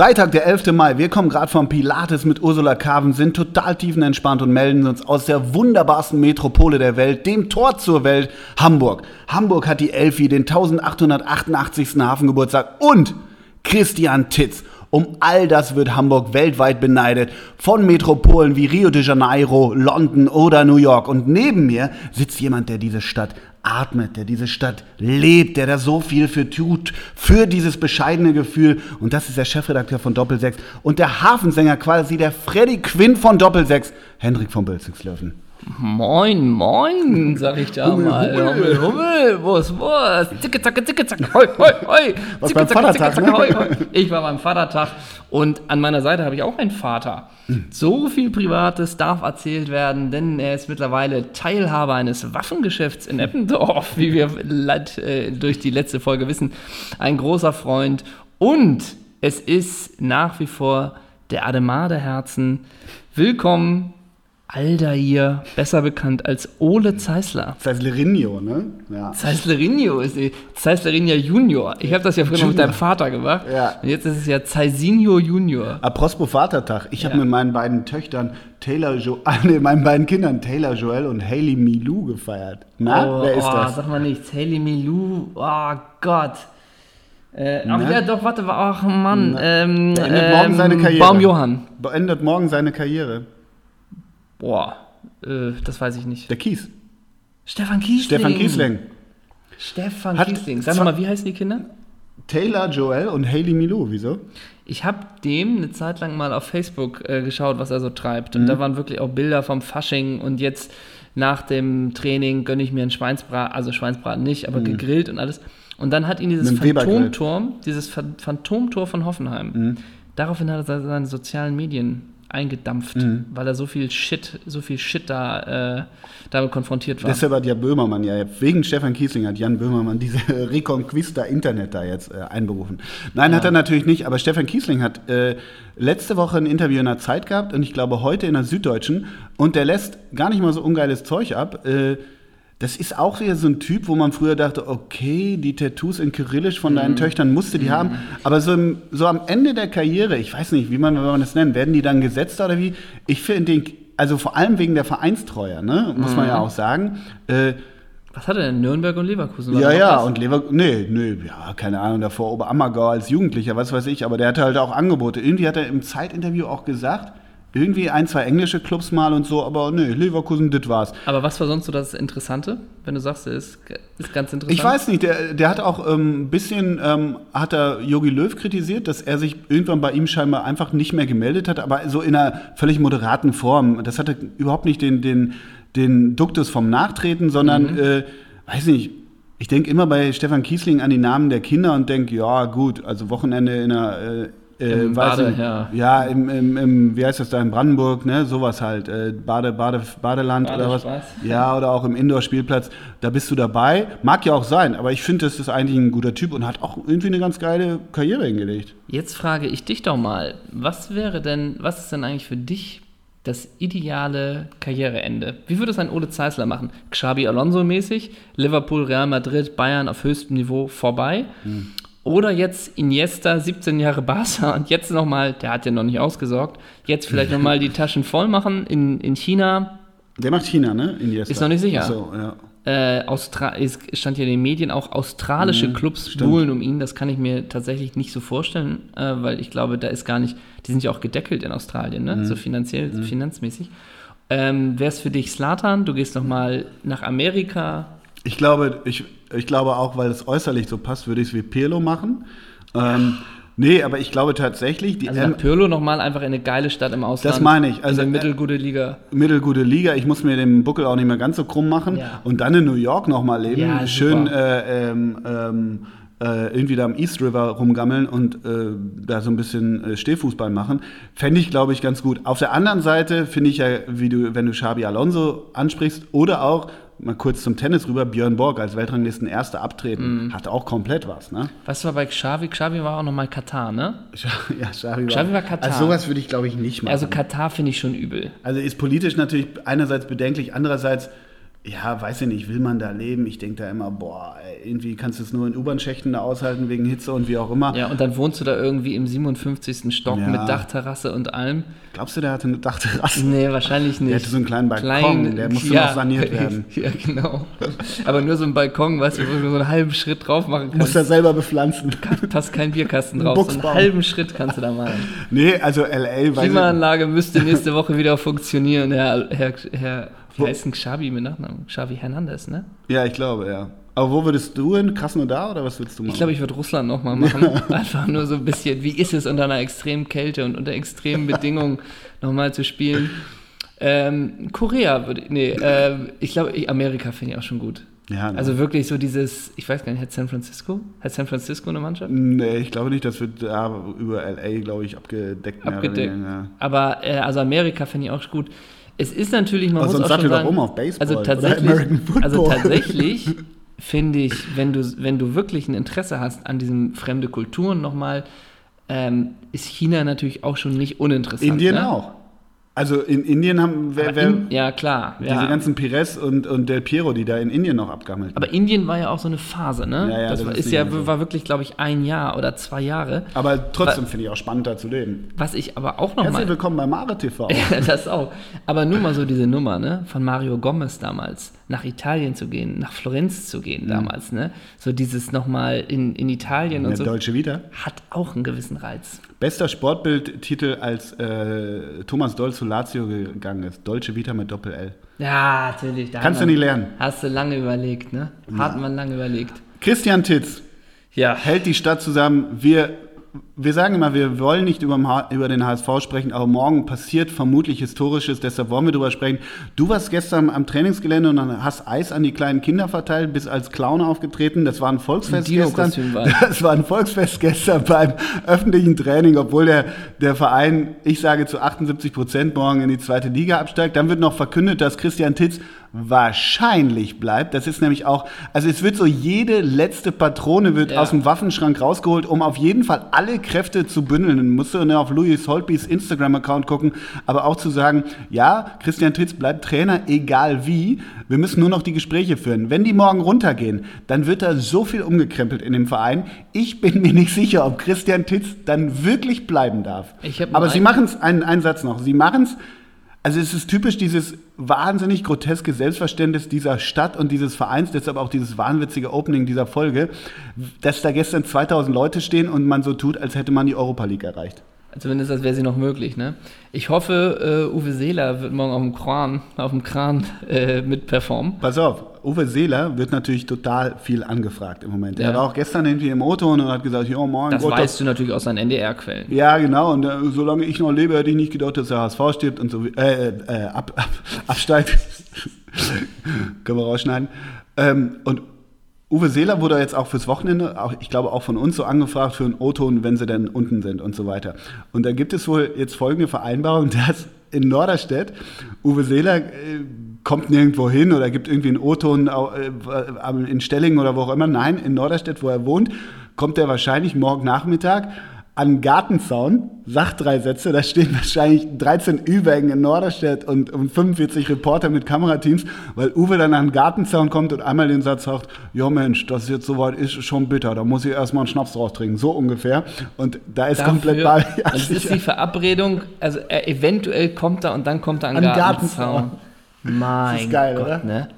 Freitag, der 11. Mai. Wir kommen gerade vom Pilates mit Ursula Carven, sind total tiefenentspannt und melden uns aus der wunderbarsten Metropole der Welt, dem Tor zur Welt, Hamburg. Hamburg hat die Elfi, den 1888. Hafengeburtstag und Christian Titz. Um all das wird Hamburg weltweit beneidet. Von Metropolen wie Rio de Janeiro, London oder New York. Und neben mir sitzt jemand, der diese Stadt atmet, der diese Stadt lebt, der da so viel für tut, für dieses bescheidene Gefühl. Und das ist der Chefredakteur von Doppelsechs und der Hafensänger quasi der Freddy Quinn von Doppelsechs, Hendrik von Bölzingslöwen. Moin, moin, sag ich da Hummel, mal. Hummel. Hummel, Hummel, ist was? Zicke, zacke, zicke, zacke, hoi, hoi, hoi. Was Zicke, zacke, Vatertag, zicke, zacke, ne? hoi, hoi. Ich war beim Vatertag und an meiner Seite habe ich auch einen Vater. So viel Privates darf erzählt werden, denn er ist mittlerweile Teilhaber eines Waffengeschäfts in Eppendorf, wie wir äh, durch die letzte Folge wissen. Ein großer Freund und es ist nach wie vor der Ademar der Herzen. Willkommen, Aldair, besser bekannt als Ole Zeisler. Zeislerinho, ne? Ja. Zeislerinho ist die Zeislerinho Junior. Ich habe das ja früher noch mit Junior. deinem Vater gemacht. Ja. Und jetzt ist es ja Zeisinho Junior. Apropos Vatertag, ich habe Ja. mit meinen beiden Töchtern Taylor jo ah, nee, meinen beiden Kindern Taylor Joel und Haley Milou gefeiert. Na, oh, wer ist oh, das? Sag mal nichts. Haley Milou. Oh Gott. Äh, ach ja, doch, warte, ach Mann. Ähm, Beendet morgen ähm, seine Karriere. Baum Johann. Beendet morgen seine Karriere. Boah, äh, das weiß ich nicht. Der Kies. Stefan Kiesling. Stefan Kiesling. Stefan Hat Kiesling. Sag mal, wie heißen die Kinder? Taylor Joel und Haley Milou, wieso? Ich habe dem eine Zeit lang mal auf Facebook äh, geschaut, was er so treibt. Mhm. Und da waren wirklich auch Bilder vom Fasching und jetzt nach dem Training gönne ich mir einen Schweinsbraten, also Schweinsbraten nicht, aber gegrillt und alles. Und dann hat ihn dieses Mhm. Phantomtor, dieses Phan- Phantomtor von Hoffenheim, Mhm. daraufhin hat er seine sozialen Medien eingedampft, Mhm. weil er so viel Shit, so viel Shit da äh, damit konfrontiert war. Deshalb hat Jan Böhmermann ja, wegen Stefan Kiesling hat Jan Böhmermann diese Reconquista Internet da jetzt äh, einberufen. Nein, hat er natürlich nicht, aber Stefan Kiesling hat äh, letzte Woche ein Interview in der Zeit gehabt und ich glaube heute in der Süddeutschen und der lässt gar nicht mal so ungeiles Zeug ab. Äh, das ist auch wieder so ein Typ, wo man früher dachte, okay, die Tattoos in Kyrillisch von deinen Töchtern musste die haben. Aber so, im, so am Ende der Karriere, ich weiß nicht, wie man, wie man das nennt, werden die dann gesetzt oder wie? Ich finde den, also vor allem wegen der Vereinstreue, ne, muss man ja auch sagen. Äh, was hat er denn? Nürnberg und Leverkusen? Ja, ja, und Lever, nee, nee, ja, keine Ahnung, davor Oberammergau als Jugendlicher, was weiß ich, aber der hatte halt auch Angebote. Irgendwie hat er im Zeitinterview auch gesagt, irgendwie ein, zwei englische Clubs mal und so, aber nee, Leverkusen, das war's. Aber was war sonst so das Interessante, wenn du sagst, ist, ist ganz interessant? Ich weiß nicht, der, der hat auch ähm, ein bisschen, ähm, hat er Yogi Löw kritisiert, dass er sich irgendwann bei ihm scheinbar einfach nicht mehr gemeldet hat, aber so in einer völlig moderaten Form. Das hatte überhaupt nicht den, den, den Duktus vom Nachtreten, sondern, äh, weiß nicht, ich denke immer bei Stefan Kiesling an die Namen der Kinder und denke, ja gut, also Wochenende in einer äh, äh, Im weiß Bade, ich, ja. ja, im, im, im, wie heißt das da in Brandenburg, ne, sowas halt, äh, Bade, Bade, Badeland oder was. Ja, oder auch im Indoor-Spielplatz, da bist du dabei. Mag ja auch sein, aber ich finde, das ist eigentlich ein guter Typ und hat auch irgendwie eine ganz geile Karriere hingelegt. Jetzt frage ich dich doch mal, was wäre denn, was ist denn eigentlich für dich das ideale Karriereende? Wie würde es ein Ole Zeisler machen? Xabi Alonso mäßig, Liverpool, Real Madrid, Bayern auf höchstem Niveau vorbei? Oder jetzt Iniesta, 17 Jahre Barca und jetzt nochmal, der hat ja noch nicht ausgesorgt, jetzt vielleicht nochmal die Taschen voll machen in, in China, Der macht China, ne? Iniesta. Ist noch nicht sicher. So, ja. äh, Austra es stand ja in den Medien auch australische Clubs Mhm, stimmt. buhlen um ihn. Das kann ich mir tatsächlich nicht so vorstellen, äh, weil ich glaube, da ist gar nicht, die sind ja auch gedeckelt in Australien, Mhm. ne? so finanziell, finanzmäßig. Ähm, Wäre es für dich Slatan? Du gehst nochmal nach Amerika. Ich glaube, ich, ich glaube auch, weil es äußerlich so passt, würde ich es wie Pirlo machen. Ähm, nee, aber ich glaube tatsächlich, die Also M- Pirlo nochmal einfach in eine geile Stadt im Ausland. Das meine ich. Also, in eine äh, mittelgute Liga. mittelgute Liga, ich muss mir den Buckel auch nicht mehr ganz so krumm machen Ja. und dann in New York nochmal leben, Ja, schön äh, ähm, ähm, äh, irgendwie da am East River rumgammeln und äh, da so ein bisschen äh, Stehfußball machen, fände ich, glaube ich, ganz gut. Auf der anderen Seite finde ich ja, wie du, wenn du Xabi Alonso ansprichst oder auch mal kurz zum Tennis rüber, Björn Borg als Weltranglisten Erster abtreten, Mhm. hat auch komplett was, ne? Was war bei Xavi? Xavi war auch nochmal Katar, ne? Ja, Xavi Xavi war Katar. Also sowas würde ich, glaube ich, nicht machen. Also Katar finde ich schon übel. Also ist politisch natürlich einerseits bedenklich, andererseits Ja, weiß ich nicht, will man da leben? Ich denke da immer, boah, irgendwie kannst du es nur in U-Bahn-Schächten da aushalten wegen Hitze und wie auch immer. Ja, und dann wohnst du da irgendwie im 57. Stock Ja. mit Dachterrasse und allem. Glaubst du, der hatte eine Dachterrasse? Nee, wahrscheinlich nicht. Der hatte so einen kleinen Balkon, der musste noch saniert werden. Ja, genau. Aber nur so ein Balkon, weißt du, wo du so einen halben Schritt drauf machen Muss kannst. er selber bepflanzen. Passt kein Bierkasten Ein drauf. So einen halben Schritt kannst du da machen. Nee, also L.A. weiß Klimaanlage müsste nächste Woche wieder funktionieren. Herr, Herr, Herr denn Xavi mit Nachnamen? Xavi Hernandez, ne? Ja, ich glaube, ja. Aber wo würdest du hin? Krasnodar oder was würdest du machen? Ich glaube, ich würde Russland nochmal machen. Einfach nur so ein bisschen, wie ist es unter einer extremen Kälte und unter extremen Bedingungen nochmal zu spielen. Ähm, Korea würde, nee, ähm, ich glaube, ich- Amerika finde ich auch schon gut. ja, ne. Also wirklich so dieses, ich weiß gar nicht, hat San Francisco? Hat San Francisco eine Mannschaft? Nee, ich glaube nicht, das wird da über L.A., glaube ich, abgedeckt. Abgedeckt. weniger, Aber äh, also Amerika finde ich auch gut. Es ist natürlich, man Aber muss auch schon sagen, um auf Baseball also tatsächlich, also tatsächlich finde ich, wenn du, wenn du wirklich ein Interesse hast an diesen fremde Kulturen nochmal, ähm, ist China natürlich auch schon nicht uninteressant. Indien ne? auch. Also in Indien haben wer, wer, in, ja, klar. diese Ja. ganzen Pires und, und Del Piero, die da in Indien noch abgammelt. Aber Indien war ja auch so eine Phase, ne? Ja, ja, das das war, ist ist ja, so. war wirklich, glaube ich, ein Jahr oder zwei Jahre. Aber trotzdem finde ich auch spannend, da zu leben. Was ich aber auch noch Herzlich mal willkommen bei Mare TV. Ja, das auch. Aber nur mal so diese Nummer, ne? Von Mario Gomez damals, nach Italien zu gehen, nach Florenz zu gehen damals, ne? So dieses nochmal in, in Italien und Der so. Deutsche Vita. Hat auch einen gewissen Reiz. Bester Sportbildtitel, als äh, Thomas Doll zu Lazio gegangen ist. Deutsche Vita mit Doppel-L. Ja, natürlich. Kannst du nicht lernen. Hast du lange überlegt, ne? Hat man lange überlegt. Christian Titz Ja. hält die Stadt zusammen. Wir, wir sagen immer, wir wollen nicht über, über den HSV sprechen, aber morgen passiert vermutlich Historisches, deshalb wollen wir drüber sprechen. Du warst gestern am Trainingsgelände und dann hast Eis an die kleinen Kinder verteilt, bist als Clown aufgetreten. Das war ein Volksfest gestern. War. Das war ein Volksfest gestern beim öffentlichen Training, obwohl der, der Verein, ich sage zu 78 Prozent, morgen in die zweite Liga absteigt. Dann wird noch verkündet, dass Christian Titz wahrscheinlich bleibt. Das ist nämlich auch, also es wird so jede letzte Patrone wird Ja. aus dem Waffenschrank rausgeholt, um auf jeden Fall alle Kräfte zu bündeln. Dann musst du dann auf Louis Holtbys Instagram-Account gucken, aber auch zu sagen, ja, Christian Titz bleibt Trainer, egal wie. Wir müssen nur noch die Gespräche führen. Wenn die morgen runtergehen, dann wird da so viel umgekrempelt in dem Verein. Ich bin mir nicht sicher, ob Christian Titz dann wirklich bleiben darf. Aber nur sie machen es, einen, einen Satz noch, sie machen es, also es ist typisch dieses wahnsinnig groteske Selbstverständnis dieser Stadt und dieses Vereins, deshalb auch dieses wahnwitzige Opening dieser Folge, dass da gestern 2000 Leute stehen und man so tut, als hätte man die Europa League erreicht. Zumindest als wäre sie noch möglich, ne? Ich hoffe, äh, Uwe Seeler wird morgen auf dem Kran, auf dem Kran äh, mit performen. Pass auf, Uwe Seeler wird natürlich total viel angefragt im Moment. Ja. Er war auch gestern irgendwie im Auto und hat gesagt, ja, moin Das Gott, weißt du natürlich aus seinen NDR-Quellen. Ja, genau. Und äh, solange ich noch lebe, hätte ich nicht gedacht, dass der HSV stirbt und so äh, äh, ab, ab, absteigt. Können wir rausschneiden. Ähm, und Uwe Seeler wurde jetzt auch fürs Wochenende, auch, ich glaube auch von uns so angefragt für einen O-Ton, wenn sie dann unten sind und so weiter. Und da gibt es wohl jetzt folgende Vereinbarung, dass in Norderstedt Uwe Seeler äh, kommt nirgendwo hin oder gibt irgendwie einen O-Ton äh, in Stellingen oder wo auch immer. Nein, in Norderstedt, wo er wohnt, kommt er wahrscheinlich morgen Nachmittag an Gartenzaun, sagt drei Sätze, da stehen wahrscheinlich 13 Ü-Wagen in Norderstedt und, und 45 Reporter mit Kamerateams, weil Uwe dann an den Gartenzaun kommt und einmal den Satz sagt, ja Mensch, das jetzt soweit ist schon bitter, da muss ich erstmal einen Schnaps drauf trinken, so ungefähr. Und da ist komplett Dafür, bei. Ja, das ist sicher. die Verabredung, also er, eventuell kommt er und dann kommt er an, An den Gartenzaun. Mein Das ist geil, Gott, oder? ne?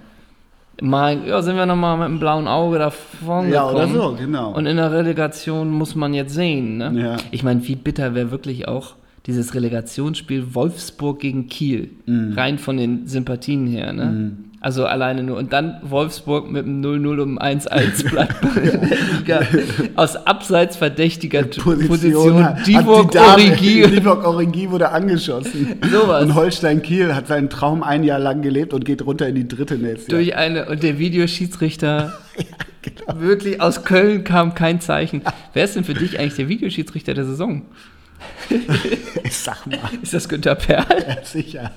Mein, ja, sind wir nochmal mit einem blauen Auge davon Ja, oder so, genau. Und in der Relegation muss man jetzt sehen, ne? Ja. Ich meine, wie bitter wäre wirklich auch dieses Relegationsspiel Wolfsburg gegen Kiel. Mhm. Rein von den Sympathien her, ne? Also alleine nur. Und dann Wolfsburg mit einem 0-0 um 1-1 bleibt in der Liga. Aus abseits verdächtiger Position. Position. Divok Origi. Divok Origi wurde angeschossen. Sowas. Und Holstein Kiel hat seinen Traum ein Jahr lang gelebt und geht runter in die dritte nächstes Jahr. durch eine und der Videoschiedsrichter genau. wirklich aus Köln kam kein Zeichen. Wer ist denn für dich eigentlich der Videoschiedsrichter der Saison? Ich sag mal, Ist das Günter Perl? sicher.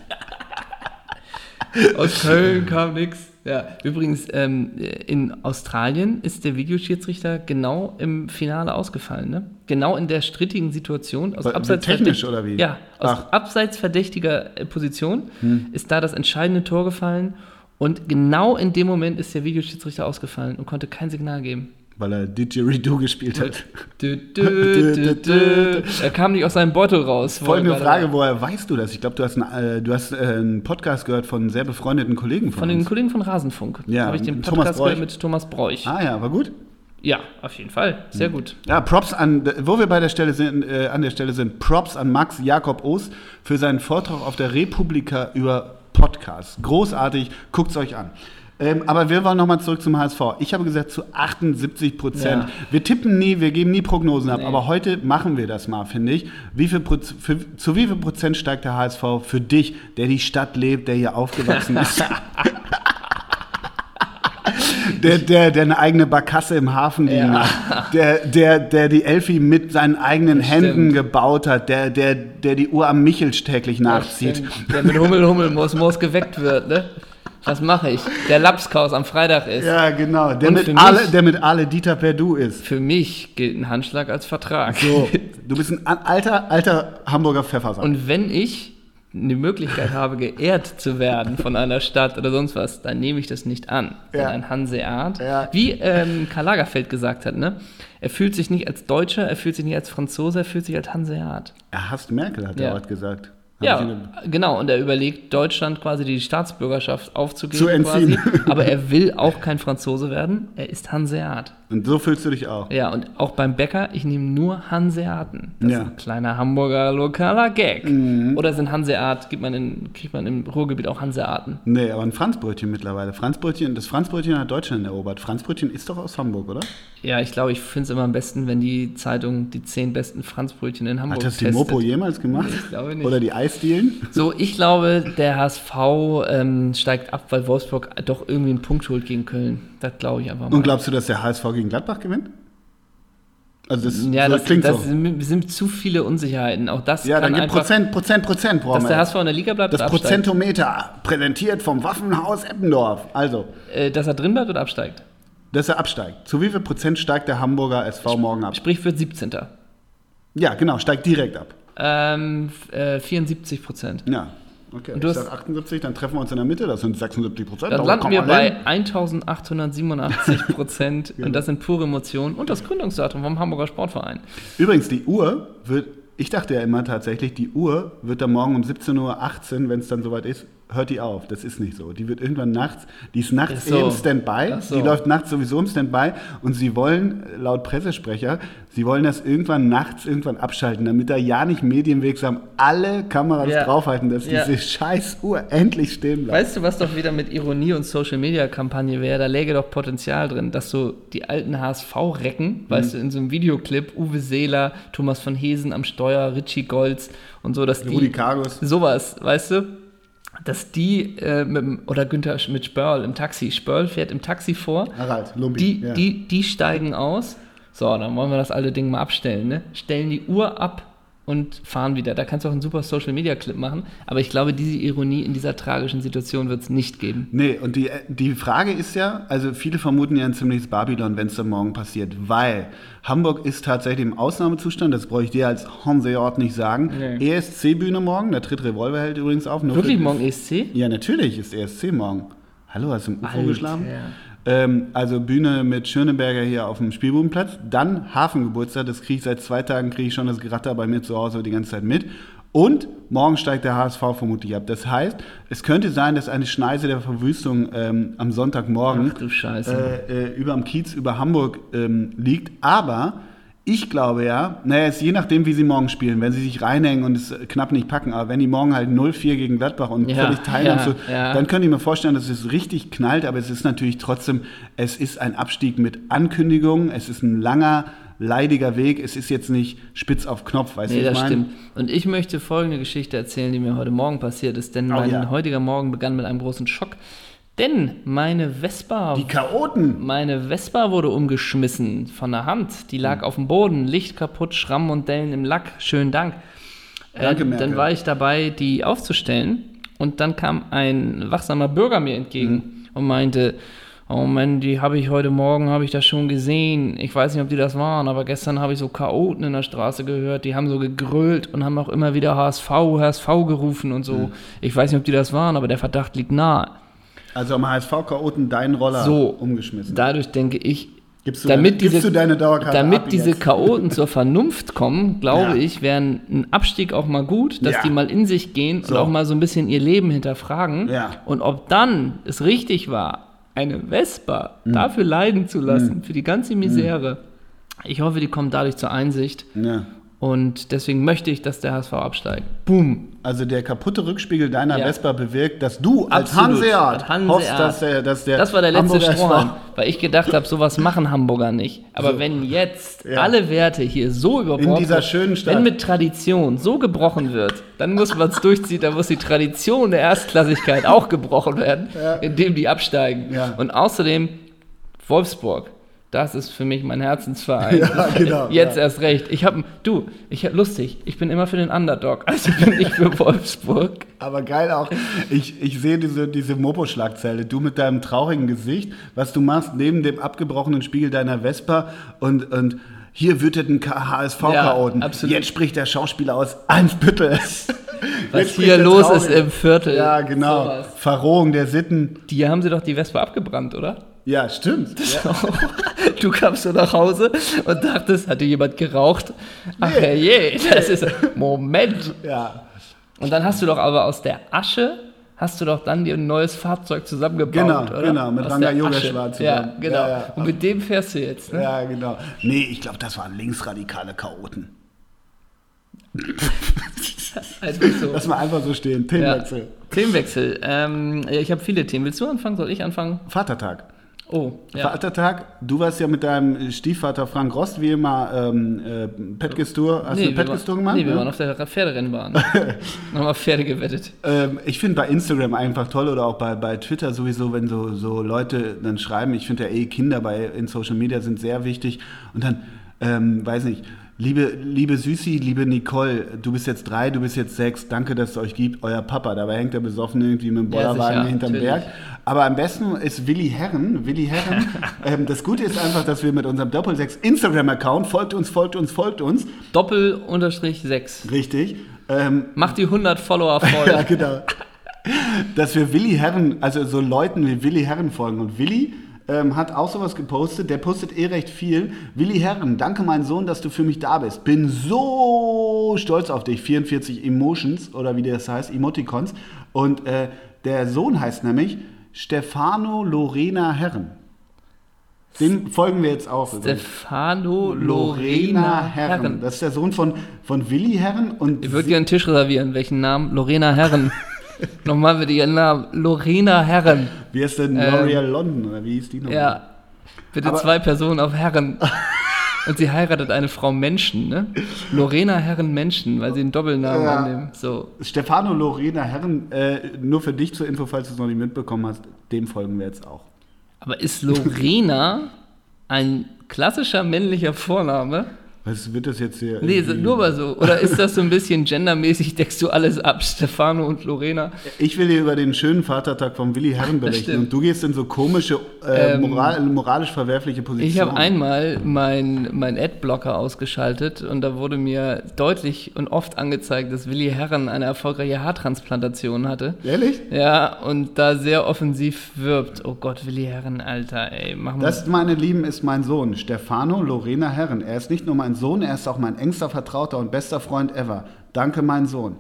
Aus Köln kam nix. Ja, übrigens ähm, in Australien ist der Videoschiedsrichter genau im Finale ausgefallen, ne? Genau in der strittigen Situation aus abseits technisch oder wie? Ja, aus Ach. Hm. abseits verdächtiger äh, Position ist da das entscheidende Tor gefallen Und genau in dem Moment ist der Videoschiedsrichter ausgefallen und konnte kein Signal geben. Weil er Didgeridoo gespielt hat. Dü, dü, dü. Er kam nicht aus seinem Beutel raus. Folgende Frage, woher weißt du das? Ich glaube, du hast, einen, äh, du hast äh, einen Podcast gehört von sehr befreundeten Kollegen von, Von den uns. Kollegen von Rasenfunk. Ja, Habe ich den Podcast gehört mit Thomas Bräuch. Ah ja, war gut. Ja, auf jeden Fall. Sehr gut. Ja, Props an, wo wir bei der Stelle sind, äh, an der Stelle sind, Props an Max Jakob Ost für seinen Vortrag auf der Republika über Podcasts. Großartig, guckt's euch an. Ähm, aber wir wollen nochmal zurück zum HSV. Ich habe gesagt zu 78 Prozent. Ja. Wir tippen nie, wir geben nie Prognosen ab, Nee. aber heute machen wir das mal, finde ich. Wie viel für, zu wie viel Prozent steigt der HSV für dich, der die Stadt lebt, der hier aufgewachsen ist? Der, der, der eine eigene Barkasse im Hafen liegen Ja. hat, der, der, der die Elfi mit seinen eigenen Händen stimmt. gebaut hat, der, der, der die Uhr am Michels täglich nachzieht. Der mit Hummel, Hummel, Moos, Moos geweckt wird, ne? Was mache ich? Der Lapskaus am Freitag ist. Ja, genau. Der Und mit, mich- alle, der mit alle Dieter Perdu ist. Für mich gilt ein Handschlag als Vertrag. So, du bist ein alter, alter Hamburger Pfeffersack. Und wenn ich die Möglichkeit habe, geehrt zu werden von einer Stadt oder sonst was, dann nehme ich das nicht an. Ja. ein Hanseat, Ja. wie ähm, Karl Lagerfeld gesagt hat, ne? er fühlt sich nicht als Deutscher, er fühlt sich nicht als Franzose, er fühlt sich als Hanseat. er hasst Merkel, hat Ja. er heute gesagt. Ja, genau. Und er überlegt, Deutschland quasi die Staatsbürgerschaft aufzugeben. Zu entziehen. Quasi. Aber er will auch kein Franzose werden. Er ist Hanseat. Und so fühlst du dich auch. Ja, und auch beim Bäcker, ich nehme nur Hanseaten. Das Ja. Mhm. ist ein kleiner Hamburger lokaler Gag. Oder sind Hanseat, gibt man in, kriegt man im Ruhrgebiet auch Hanseaten. Nee, aber ein Franzbrötchen mittlerweile. Franzbrötchen, das Franzbrötchen hat Deutschland erobert. Franzbrötchen ist doch aus Hamburg, oder? Ja, ich glaube, ich finde es immer am besten, wenn die Zeitung die zehn besten Franzbrötchen in Hamburg Hat das die testet. Mopo jemals gemacht? Ich glaube nicht. Oder die Eisdielen? So, ich glaube, der HSV ähm, steigt ab, weil Wolfsburg doch irgendwie einen Punkt holt gegen Köln. Das glaube ich einfach mal. Und glaubst du, dass der HSV gegen Gladbach gewinnt? Also das, ja, so, das, klingt das so. sind, sind zu viele Unsicherheiten. Auch das Ja, dann gibt einfach, Prozent, Prozent, Prozent brauchen dass der. HSV in der Liga bleibt Das. Prozentometer, präsentiert vom Waffenhaus Eppendorf. Also, Äh, dass er drin bleibt oder absteigt. dass er absteigt. Zu wie viel Prozent steigt der Hamburger SV morgen ab? Sprich, wird 17. Ja, genau, steigt direkt ab. Ähm, äh, 74 Prozent. Ja, okay. Und du ich sag 78, dann treffen wir uns in der Mitte, das sind 76 Prozent. Dann landen wir bei 1887 Prozent und das sind pure Emotionen und das Gründungsdatum vom Hamburger Sportverein. Übrigens, die Uhr wird, ich dachte ja immer tatsächlich, die Uhr wird dann morgen um 17.18 Uhr, wenn es dann soweit ist, hört die auf. Das ist nicht so. Die wird irgendwann nachts, die ist nachts Ist so. eh im Standby, so. die läuft nachts sowieso im Standby und sie wollen, laut Pressesprecher, sie wollen das irgendwann nachts irgendwann abschalten, damit da ja nicht medienwirksam alle Kameras Ja. draufhalten, dass Ja. diese scheiß Uhr endlich stehen bleibt. Weißt du, was doch wieder mit Ironie und Social Media Kampagne wäre? Da läge doch Potenzial drin, dass so die alten HSV-Recken, weißt du, in so einem Videoclip, Uwe Seeler, Thomas von Hesen am Steuer, Richie Golds und so, dass die. Rudi Kargus. Sowas, weißt du? Dass die, äh, mit, oder Günther mit Spörl im Taxi, Spörl fährt im Taxi vor, Harald, Lumbi. die, ja. die, die steigen aus. So, dann wollen wir das alte Ding mal abstellen, ne? Stellen die Uhr ab und fahren wieder. Da kannst du auch einen super Social Media Clip machen. Aber ich glaube, diese Ironie in dieser tragischen Situation wird es nicht geben. Nee, und die, die Frage ist ja, also viele vermuten ja ein ziemliches Babylon, wenn es dann morgen passiert, weil Hamburg ist tatsächlich im Ausnahmezustand, das brauche ich dir als Hanseort nicht sagen. Nee. ESC-Bühne morgen, der tritt Revolverheld übrigens auf. Wirklich morgen ESC? Ja, natürlich ist ESC morgen. Hallo, hast du im UFO Alter. geschlafen? Ähm, also Bühne mit Schöneberger hier auf dem Spielbudenplatz. Dann Hafengeburtstag, das kriege ich seit zwei Tagen, kriege ich schon das Geratter bei mir zu Hause die ganze Zeit mit. Und morgen steigt der HSV vermutlich ab. Das heißt, es könnte sein, dass eine Schneise der Verwüstung ähm, am Sonntagmorgen äh, äh, über dem Kiez, über Hamburg ähm, liegt. Aber ich glaube ja, naja, es ist je nachdem, wie sie morgen spielen. Wenn sie sich reinhängen und es äh, knapp nicht packen, aber wenn die morgen halt 0-4 gegen Gladbach und Ja, völlig teilnahmslos, ja, ja. dann könnte ich mir vorstellen, dass es richtig knallt, aber es ist natürlich trotzdem, es ist ein Abstieg mit Ankündigungen, es ist ein langer, leidiger Weg, es ist jetzt nicht spitz auf Knopf, weißt du, Nee, ich das stimmt. Und ich möchte folgende Geschichte erzählen, die mir heute Morgen passiert ist, denn Oh, mein heutiger Morgen begann mit einem großen Schock. Denn meine Vespa, Die Chaoten! meine Vespa wurde umgeschmissen von der Hand. Die lag auf dem Boden, Licht kaputt, Schramm und Dellen im Lack. Schönen Dank. Danke, äh, Merkel. dann war ich dabei, die aufzustellen und dann kam ein wachsamer Bürger mir entgegen Hm. und meinte, oh Mann, die habe ich heute Morgen, habe ich das schon gesehen. Ich weiß nicht, ob die das waren, aber gestern habe ich so Chaoten in der Straße gehört, die haben so gegrölt und haben auch immer wieder HSV, HSV gerufen und so. Hm. Ich weiß nicht, ob die das waren, aber der Verdacht liegt nahe. Also am HSV-Chaoten deinen Roller So, umgeschmissen. Dadurch denke ich, Gibst du damit deine- diese, gibst du deine Dauerkarte damit diese jetzt? Chaoten zur Vernunft kommen, glaube Ja. ich, wäre ein Abstieg auch mal gut, dass Ja. die mal in sich gehen So. und auch mal so ein bisschen ihr Leben hinterfragen. Ja. Und ob dann es richtig war, eine Vespa Mhm. dafür leiden zu lassen, für die ganze Misere. Ich hoffe, die kommen dadurch zur Einsicht. Ja. Und deswegen möchte ich, dass der HSV absteigt. Boom. Also der kaputte Rückspiegel deiner Ja. Vespa bewirkt, dass du als Absolut. Hanseat hoffst, dass der, dass der Das war der letzte SV weil ich gedacht habe, sowas machen Hamburger nicht. Aber So. wenn jetzt Ja. alle Werte hier so überbrochen dieser schönen Stadt. wenn mit Tradition so gebrochen wird, dann muss man es durchziehen, dann muss die Tradition der Erstklassigkeit auch gebrochen werden, indem die absteigen. Ja. Und außerdem Wolfsburg. Das ist für mich mein Herzensverein. Ja, genau, Jetzt ja. erst recht. Ich habe, du, ich hab, lustig. Ich bin immer für den Underdog. Also bin ich für Wolfsburg. Aber geil auch, ich, ich sehe diese, diese Mopo-Schlagzeile, du mit deinem traurigen Gesicht, was du machst neben dem abgebrochenen Spiegel deiner Vespa und, und hier wüteten HSV-Chaoten. Ja, absolut. Jetzt spricht der Schauspieler aus Einsbüttel. Was Jetzt hier los Traurige. ist im Viertel. Ja, genau. Sowas. Verrohung der Sitten. Die haben sie doch die Vespa abgebrannt, oder? Ja, stimmt. Ja. Du kamst so nach Hause und dachtest, hatte jemand geraucht? Ach Nee. herrje, das ist. Moment! ja. Und dann hast du doch aber aus der Asche, hast du doch dann dir ein neues Fahrzeug zusammengebaut, Genau, oder? genau, mit Ranga Yogeshwar Asche. zusammen. Ja, genau. Ja, ja. Und mit dem fährst du jetzt, ne? Ja, genau. Nee, ich glaube, das waren linksradikale Chaoten. Einfach so. Lass mal einfach so stehen. Ja. Themenwechsel. Themenwechsel. Ähm, ich habe viele Themen. Willst du anfangen? Soll ich anfangen? Vatertag. Oh, ja. Vatertag, du warst ja mit deinem Stiefvater Frank Rost wie immer ähm, äh, Petgestour. Hast du wir waren- Petgestour gemacht? Nee, wir ne? waren auf der Pferderennbahn. Nochmal Pferde gewettet. Ähm, ich finde bei Instagram einfach toll oder auch bei, bei Twitter sowieso, wenn so, so Leute dann schreiben, ich finde ja eh Kinder bei in Social Media sind sehr wichtig und dann, ähm, weiß nicht, liebe, liebe Süßi, liebe Nicole, du bist jetzt drei, du bist jetzt sechs, danke, dass es euch gibt, euer Papa. Dabei hängt er besoffen irgendwie mit dem Ja, Bollerwagen sicher, hinterm natürlich. Berg. Aber am besten ist Willi Herren. Willi Herren. ähm, das Gute ist einfach, dass wir mit unserem Doppel-6 Instagram-Account, folgt uns, folgt uns, folgt uns, Doppel unterstrich 6. richtig, ähm, Mach die 100 Follower voll. ja, genau. Dass wir Willi Herren, also so Leuten wie Willi Herren folgen. Und Willi ähm, hat auch sowas gepostet, der postet eh recht viel. Willi Herren, danke mein Sohn, dass du für mich da bist. Bin so stolz auf dich. 44 Emotions oder wie das heißt, Emoticons. Und äh, der Sohn heißt nämlich Stefano Lorena Herren. Dem folgen wir jetzt auch. Stefano Lorena Herren. Das ist der Sohn von, von Willi Herren. Und Ich würde gerne einen Tisch reservieren. Welchen Namen? Lorena Herren. Nochmal bitte ihren Namen. Lorena Herren. Wie heißt denn L'Oreal London oder wie hieß die nochmal? Ja. Bitte Aber- zwei Personen auf Herren. Und sie heiratet eine Frau Menschen, ne? Lorena Herren Menschen, weil sie einen Doppelnamen Ja. annimmt. So. Stefano Lorena Herren, äh, nur für dich zur Info, falls du es noch nicht mitbekommen hast, dem folgen wir jetzt auch. Aber ist Lorena ein klassischer männlicher Vorname? Was wird das jetzt hier? Nee, nur mal so. Oder ist das so ein bisschen gendermäßig, deckst du alles ab, Stefano und Lorena? Ich will dir über den schönen Vatertag von Willi Herren berichten und du gehst in so komische, äh, Ähm, moral, moralisch verwerfliche Positionen. Ich habe einmal mein, mein Adblocker ausgeschaltet und da wurde mir deutlich und oft angezeigt, dass Willi Herren eine erfolgreiche Haartransplantation hatte. Ehrlich? Ja, und da sehr offensiv wirbt. Oh Gott, Willi Herren, Alter, ey, mach mal. Das, meine Lieben, ist mein Sohn, Stefano Lorena Herren. Er ist nicht nur mein Sohn, er ist auch mein engster Vertrauter und bester Freund ever. Danke, mein Sohn.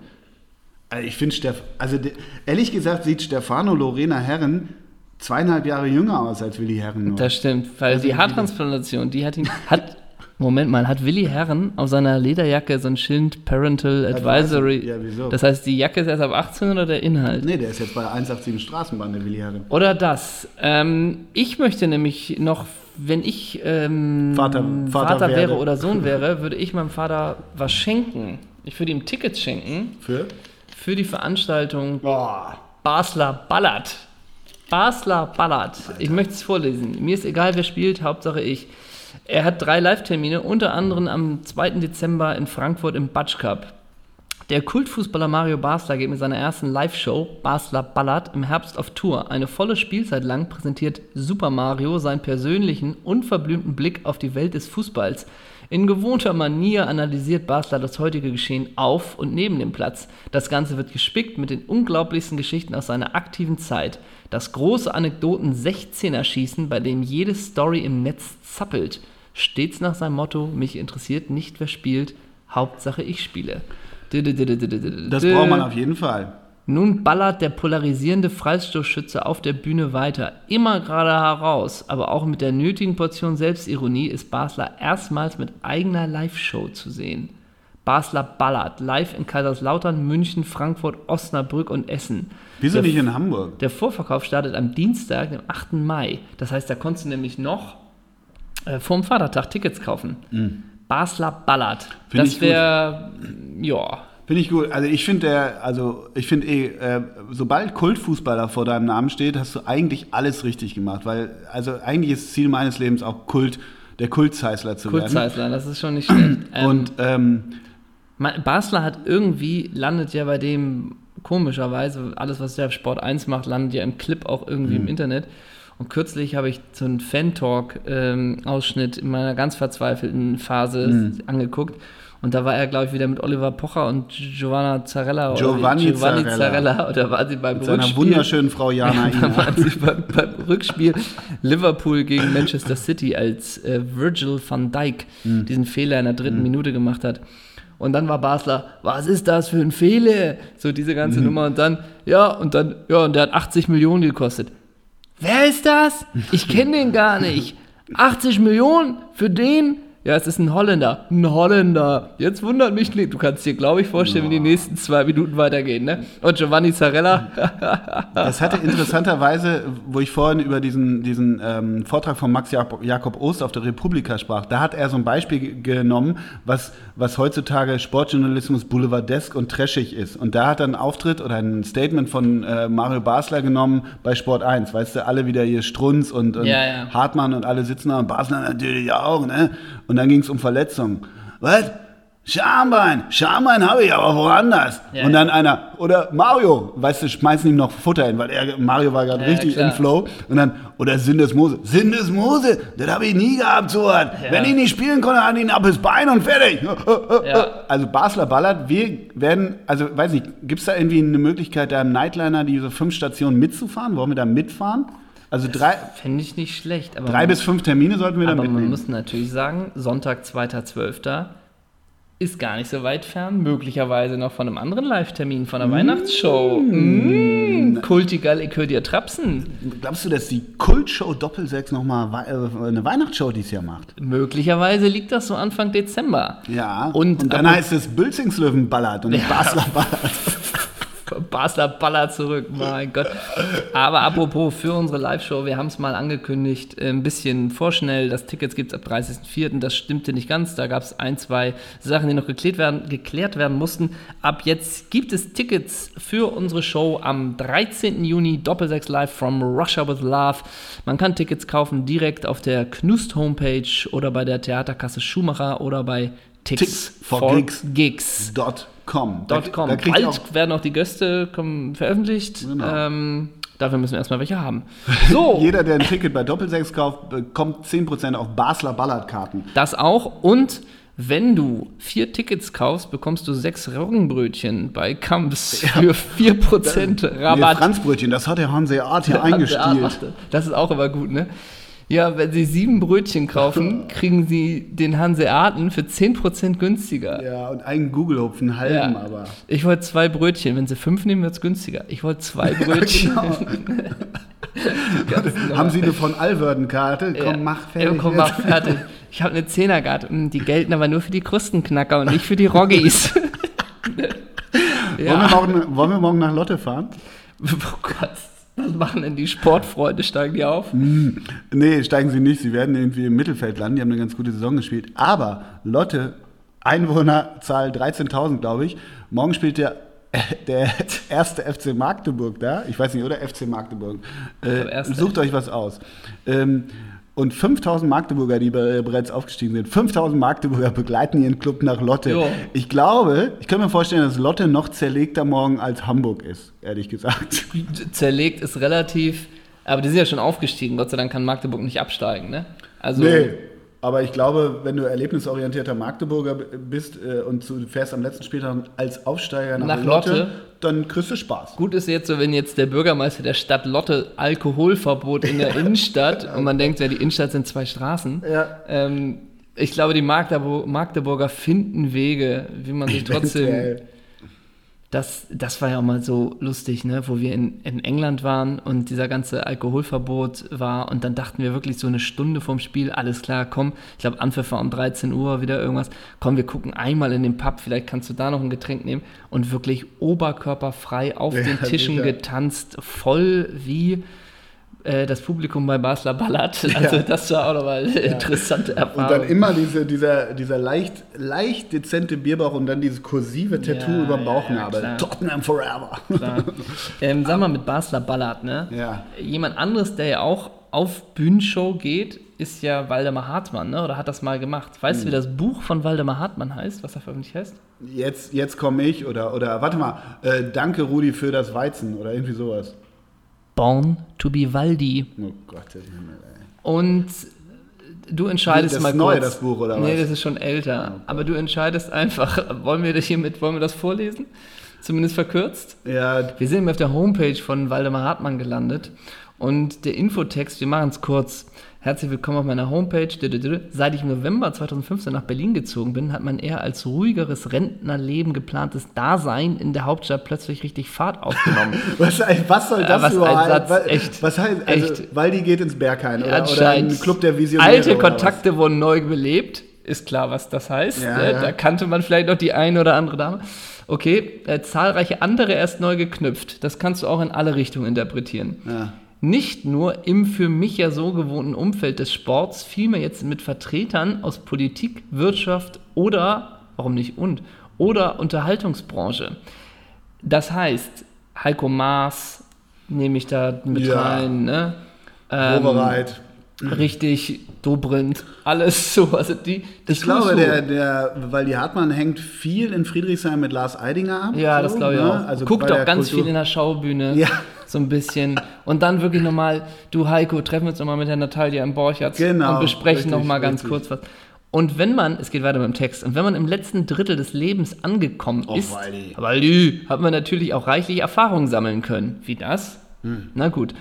Also ich finde, Steff also ehrlich gesagt sieht Stefano Lorena Herren zweieinhalb Jahre jünger aus als Willi Herren. Nur. Das stimmt, weil Also die Haartransplantation, die hat ihn. Hat, Moment mal, hat Willi Herren auf seiner Lederjacke so ein Schild Parental Advisory? Ja, wieso? Das heißt, die Jacke ist erst ab 18 oder der Inhalt? Nee, der ist jetzt bei 187 Straßenbahn, der Willi Herren. Oder das. Ähm, ich möchte nämlich noch, wenn ich ähm, Vater- Vater wäre werde. oder Sohn wäre, würde ich meinem Vater was schenken. Ich würde ihm Tickets schenken Für? für die Veranstaltung Boah. Basler Ballard. Basler Ballard. Ich möchte es vorlesen. Mir ist egal, wer spielt, Hauptsache ich. Er hat drei Live-Termine, unter anderem am 2. Dezember in Frankfurt im Batsch Cup. Der Kultfußballer Mario Basler geht mit seiner ersten Live-Show Basler Ballard im Herbst auf Tour. Eine volle Spielzeit lang präsentiert Super Mario seinen persönlichen, unverblümten Blick auf die Welt des Fußballs. In gewohnter Manier analysiert Basler das heutige Geschehen auf und neben dem Platz. Das Ganze wird gespickt mit den unglaublichsten Geschichten aus seiner aktiven Zeit. Das große Anekdoten-16er-Schießen, bei dem jede Story im Netz zappelt. Stets nach seinem Motto, mich interessiert nicht, wer spielt, Hauptsache ich spiele. Das braucht man auf jeden Fall. Nun ballert der polarisierende Freistoßschütze auf der Bühne weiter, immer gerade heraus, aber auch mit der nötigen Portion Selbstironie ist Basler erstmals mit eigener Live-Show zu sehen. Basler ballert live in Kaiserslautern, München, Frankfurt, Osnabrück und Essen. Wieso Der nicht in Hamburg? der Vorverkauf startet am Dienstag, dem 8. Mai. Das heißt, da konntest du nämlich noch äh, vorm Vatertag Tickets kaufen. Basler ballert. Mhm. Find ich das wäre, ja, Finde ich gut. Also ich finde der, also ich finde eh, äh, sobald Kultfußballer vor deinem Namen steht, hast du eigentlich alles richtig gemacht, weil also eigentlich ist das Ziel meines Lebens auch Kult, der Kultzeisler zu werden. Kurzzeitler, das ist schon nicht schlecht. Ähm, Und ähm, Basler hat irgendwie, landet ja bei dem komischerweise, alles was der auf Sport 1 macht, landet ja im Clip auch irgendwie Mhm. im Internet. Und kürzlich habe ich so einen Fan-Talk-Ausschnitt in meiner ganz verzweifelten Phase Mhm. angeguckt. Und da war er, glaube ich, wieder mit Oliver Pocher und Giovanna Zarella. oder Giovanni Zarella. Zarella. Und da war sie beim mit seiner Rückspiel. wunderschönen Frau Jana Da waren sie beim, beim Rückspiel Liverpool gegen Manchester City, als äh, Virgil van Dijk Hm. diesen Fehler in der dritten Minute gemacht hat. Und dann war Basler, was ist das für ein Fehler? So diese ganze Hm. Nummer. Und dann, ja, und dann, ja, und der hat 80 Millionen gekostet. Wer ist das? Ich kenne den gar nicht. 80 Millionen für den? Ja, es ist ein Holländer. Ein Holländer. Jetzt wundert mich nicht. Du kannst dir, glaube ich, vorstellen, wie die nächsten zwei Minuten weitergehen, ne? Und Giovanni Zarella, Das hatte interessanterweise, wo ich vorhin über diesen, diesen ähm, Vortrag von Max Jakob, Ost auf der Republika sprach, da hat er so ein Beispiel ge- genommen, was, was heutzutage Sportjournalismus boulevardesk und trashig ist. Und da hat er einen Auftritt oder ein Statement von äh, Mario Basler genommen bei Sport 1. Weißt du, alle wieder hier Strunz und, und Ja, ja. Hartmann und alle sitzen da und Basler natürlich auch, ne? Und dann ging es um Verletzungen. Was? Schambein, Schambein habe ich aber woanders. Ja, und ja. dann einer, oder Mario, weißt du, schmeißen ihm noch Futter hin, weil er, Mario war gerade Ja, richtig im Flow. Und dann, oder Sindesmose, Sindesmose, das habe ich nie gehabt, so was. Wenn ich nicht spielen konnte, hat ihn ab das Bein und fertig. Ja. Also Basler ballert, wir werden, also weiß nicht, gibt es da irgendwie eine Möglichkeit, da im Nightliner diese fünf Stationen mitzufahren? Wollen wir da mitfahren? Also drei, fände ich nicht schlecht. Aber drei bis fünf Termine sollten wir da Aber man mitnehmen. muss natürlich sagen, Sonntag, 2.12. ist gar nicht so weit fern. Möglicherweise noch von einem anderen Live-Termin, von der Weihnachtsshow. Mm, Kultigal, ich höre dir trapsen. Glaubst du, dass die Kultshow Doppelsechs nochmal äh, eine Weihnachtsshow dieses Jahr macht? Möglicherweise liegt das so Anfang Dezember. Ja. Und, dann aber- heißt es Bülzingslöwen ballert und nicht Basler ballert. Basler Baller zurück, mein Gott. Aber apropos für unsere Live-Show, wir haben es mal angekündigt, äh, ein bisschen vorschnell. Das Tickets gibt es ab 30.04. Das stimmte nicht ganz. Da gab es ein, zwei Sachen, die noch geklärt werden, geklärt werden mussten. Ab jetzt gibt es Tickets für unsere Show am 13. Juni, Doppelsechs Live from Russia with Love. Man kann Tickets kaufen direkt auf der Knust Homepage oder bei der Theaterkasse Schumacher oder bei Tix for Gigs. Gigs. Dot com. Dot com. Da, da Bald werden auch die Gäste kommen, veröffentlicht. Genau. Ähm, dafür müssen wir erstmal welche haben. So, jeder, der ein Ticket bei Doppelsechs kauft, bekommt 10% auf Basler Ballardkarten. das auch. Und wenn du vier Tickets kaufst, bekommst du sechs Roggenbrötchen bei Kamps für 4% Nee, Rabatt. Franzbrötchen, das hat der Hanseat hier eingestielt. machte. Das ist auch immer gut, ne? Ja, wenn Sie sieben Brötchen kaufen, kriegen Sie den Hanseaten für 10% günstiger. Ja, und einen Google-Hupfen, einen halben Ja. aber. Ich wollte zwei Brötchen. Wenn Sie fünf nehmen, wird es günstiger. Ich wollte zwei Brötchen. genau. Haben Sie eine von Alverden-Karte? Komm, Ja. mach fertig. Ja, komm, mach fertig. Ich habe eine Zehnerkarte. Hm, Die gelten aber nur für die Krustenknacker und nicht für die Roggies. Wollen, wir morgen, wollen wir morgen nach Lotte fahren? Oh Gott. Was machen denn die Sportfreunde? Steigen die auf? Nee, steigen sie nicht. Sie werden irgendwie im Mittelfeld landen. Die haben eine ganz gute Saison gespielt. Aber Lotte, Einwohnerzahl 13.000, glaube ich. Morgen spielt der, der erste FC Magdeburg da. Ich weiß nicht, oder FC Magdeburg. Äh, sucht euch was aus. Ähm, und 5000 Magdeburger, die be- bereits aufgestiegen sind, 5000 Magdeburger begleiten ihren Club nach Lotte. Jo. Ich glaube, ich kann mir vorstellen, dass Lotte noch zerlegter morgen als Hamburg ist, ehrlich gesagt. Zerlegt ist relativ. Aber die sind ja schon aufgestiegen. Gott sei Dank kann Magdeburg nicht absteigen, ne? Also, Nee. Aber ich glaube, wenn du erlebnisorientierter Magdeburger bist äh, und du fährst am letzten Spieltag als Aufsteiger nach, Nach Lotte, Lotte. dann kriegst du Spaß. Gut ist jetzt so, wenn jetzt der Bürgermeister der Stadt Lotte Alkoholverbot in der Innenstadt und man denkt, ja, die Innenstadt sind zwei Straßen. Ja. Ähm, ich glaube, die Magdeburg, Magdeburger finden Wege, wie man sich trotzdem. Das, das war ja auch mal so lustig, ne? wo wir in, in England waren und dieser ganze Alkoholverbot war und dann dachten wir wirklich so eine Stunde vorm Spiel, alles klar, komm, ich glaube Anpfiff war um 13 Uhr wieder irgendwas, komm, wir gucken einmal in den Pub, vielleicht kannst du da noch ein Getränk nehmen und wirklich oberkörperfrei auf Ja, den Tischen sicher. getanzt, voll wie das Publikum bei Basler Ballett. Also Ja. das war auch nochmal eine interessante Und Erfahrung. dann immer diese, dieser, dieser leicht, leicht dezente Bierbauch und dann dieses kursive Tattoo Ja, über dem ja, Bauchnabel. ja. Tottenham forever. Ähm, sag mal, mit Basler Ballard, ne? Ja. Jemand anderes, der ja auch auf Bühnenshow geht, ist ja Waldemar Hartmann, ne? Oder hat das mal gemacht? Weißt Hm. du, wie das Buch von Waldemar Hartmann heißt, was er veröffentlicht heißt? Jetzt, jetzt komme ich oder, oder warte mal, äh, danke Rudi für das Weizen oder irgendwie sowas. Born to be Waldi. Oh Gott, der Himmel, ey. Und du entscheidest Das ist mal neu, kurz. das Buch, oder Nee, was? Oh das ist schon älter. Aber du entscheidest einfach, wollen wir das hiermit, wollen wir das vorlesen? Zumindest verkürzt? Ja, Wir sind auf der Homepage von Waldemar Hartmann gelandet und der Infotext, wir machen es kurz. Herzlich willkommen auf meiner Homepage. Seit ich im November 2015 nach Berlin gezogen bin, hat mein eher als ruhigeres Rentnerleben geplantes Dasein in der Hauptstadt plötzlich richtig Fahrt aufgenommen. was, was soll Äh, das was ein überhaupt? Satz, was, echt, was heißt, also, echt. Waldi geht ins Berghain oder, oder ein Club der Visionäre. Alte was? Kontakte wurden neu belebt. Ist klar, was das heißt. Ja, ne? ja. Da kannte man vielleicht noch die eine oder andere Dame. Okay, äh, zahlreiche andere erst neu geknüpft. Das kannst du auch in alle Richtungen interpretieren. Ja. Nicht nur im für mich ja so gewohnten Umfeld des Sports, vielmehr jetzt mit Vertretern aus Politik, Wirtschaft oder, warum nicht und, oder Unterhaltungsbranche. Das heißt, Heiko Maas nehme ich da mit Ja. rein, ne? Ähm. Richtig, Dobrindt, alles so. Also die, das Ich glaube, du. der, der, weil die Hartmann hängt viel in Friedrichshain mit Lars Eidinger ab. Ja, so, das glaube ich ne? auch. Also Guckt der ganz Kultur- viel in der Schaubühne. Ja. So ein bisschen. Und dann wirklich nochmal, du Heiko, treffen wir uns nochmal mit der Natalia im Borchardt Genau, und besprechen nochmal ganz richtig. kurz was. Und wenn man, es geht weiter mit dem Text, und wenn man im letzten Drittel des Lebens angekommen Och, ist, Waldi. Waldi, hat man natürlich auch reichlich Erfahrung sammeln können. Wie das? Hm. Na gut.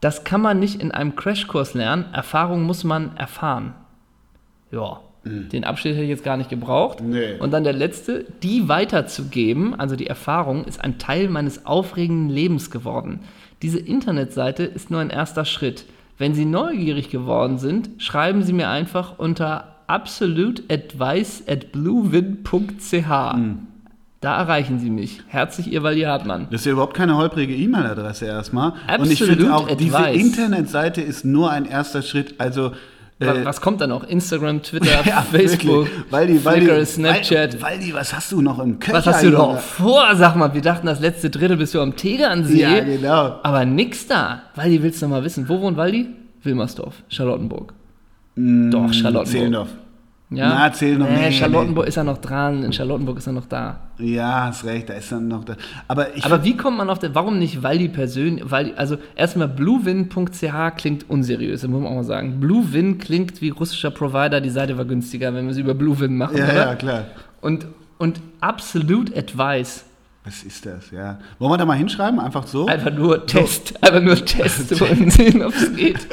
Das kann man nicht in einem Crashkurs lernen. Erfahrung muss man erfahren. Ja, den Abschnitt hätte ich jetzt gar nicht gebraucht. Nee. Und dann der letzte, die weiterzugeben, also die Erfahrung, ist ein Teil meines aufregenden Lebens geworden. Diese Internetseite ist nur ein erster Schritt. Wenn Sie neugierig geworden sind, schreiben Sie mir einfach unter absoluteadvice at bluewin.ch. Da erreichen Sie mich. Herzlich Ihr Waldi Hartmann. Das ist ja überhaupt keine holprige E-Mail-Adresse erstmal. Und ich finde auch, diese Advice. Internetseite ist nur ein erster Schritt. Also, äh, Was kommt da noch? Instagram, Twitter, ja, Facebook. Waldi, Waldi, Flickr, Snapchat. Waldi, was hast du noch im Köcher? Was hast du Junge? noch vor? Sag mal, wir dachten, das letzte Drittel bist du am Tegernsee. Ja, genau. Aber nix da. Waldi, willst du noch mal wissen, wo wohnt Waldi? Wilmersdorf, Charlottenburg. Mm, Doch, Charlottenburg. Zehlendorf. Ja? Na, zähl noch nee, nee, Charlottenburg ist er noch dran, in Charlottenburg ist er noch da. Ja, hast recht, da ist dann noch da. Aber Aber wie kommt man auf den, warum nicht Waldi persönlich, Waldi, also erstmal bluewin.ch klingt unseriös, das muss man auch mal sagen. Bluewin klingt wie russischer Provider, die Seite war günstiger, wenn wir sie über Bluewin machen, ja, oder? ja, klar. Und, und Absolute Advice, Was ist das, ja? Wollen wir da mal hinschreiben? Einfach so? einfach nur Test, einfach nur Test und sehen, ob es geht.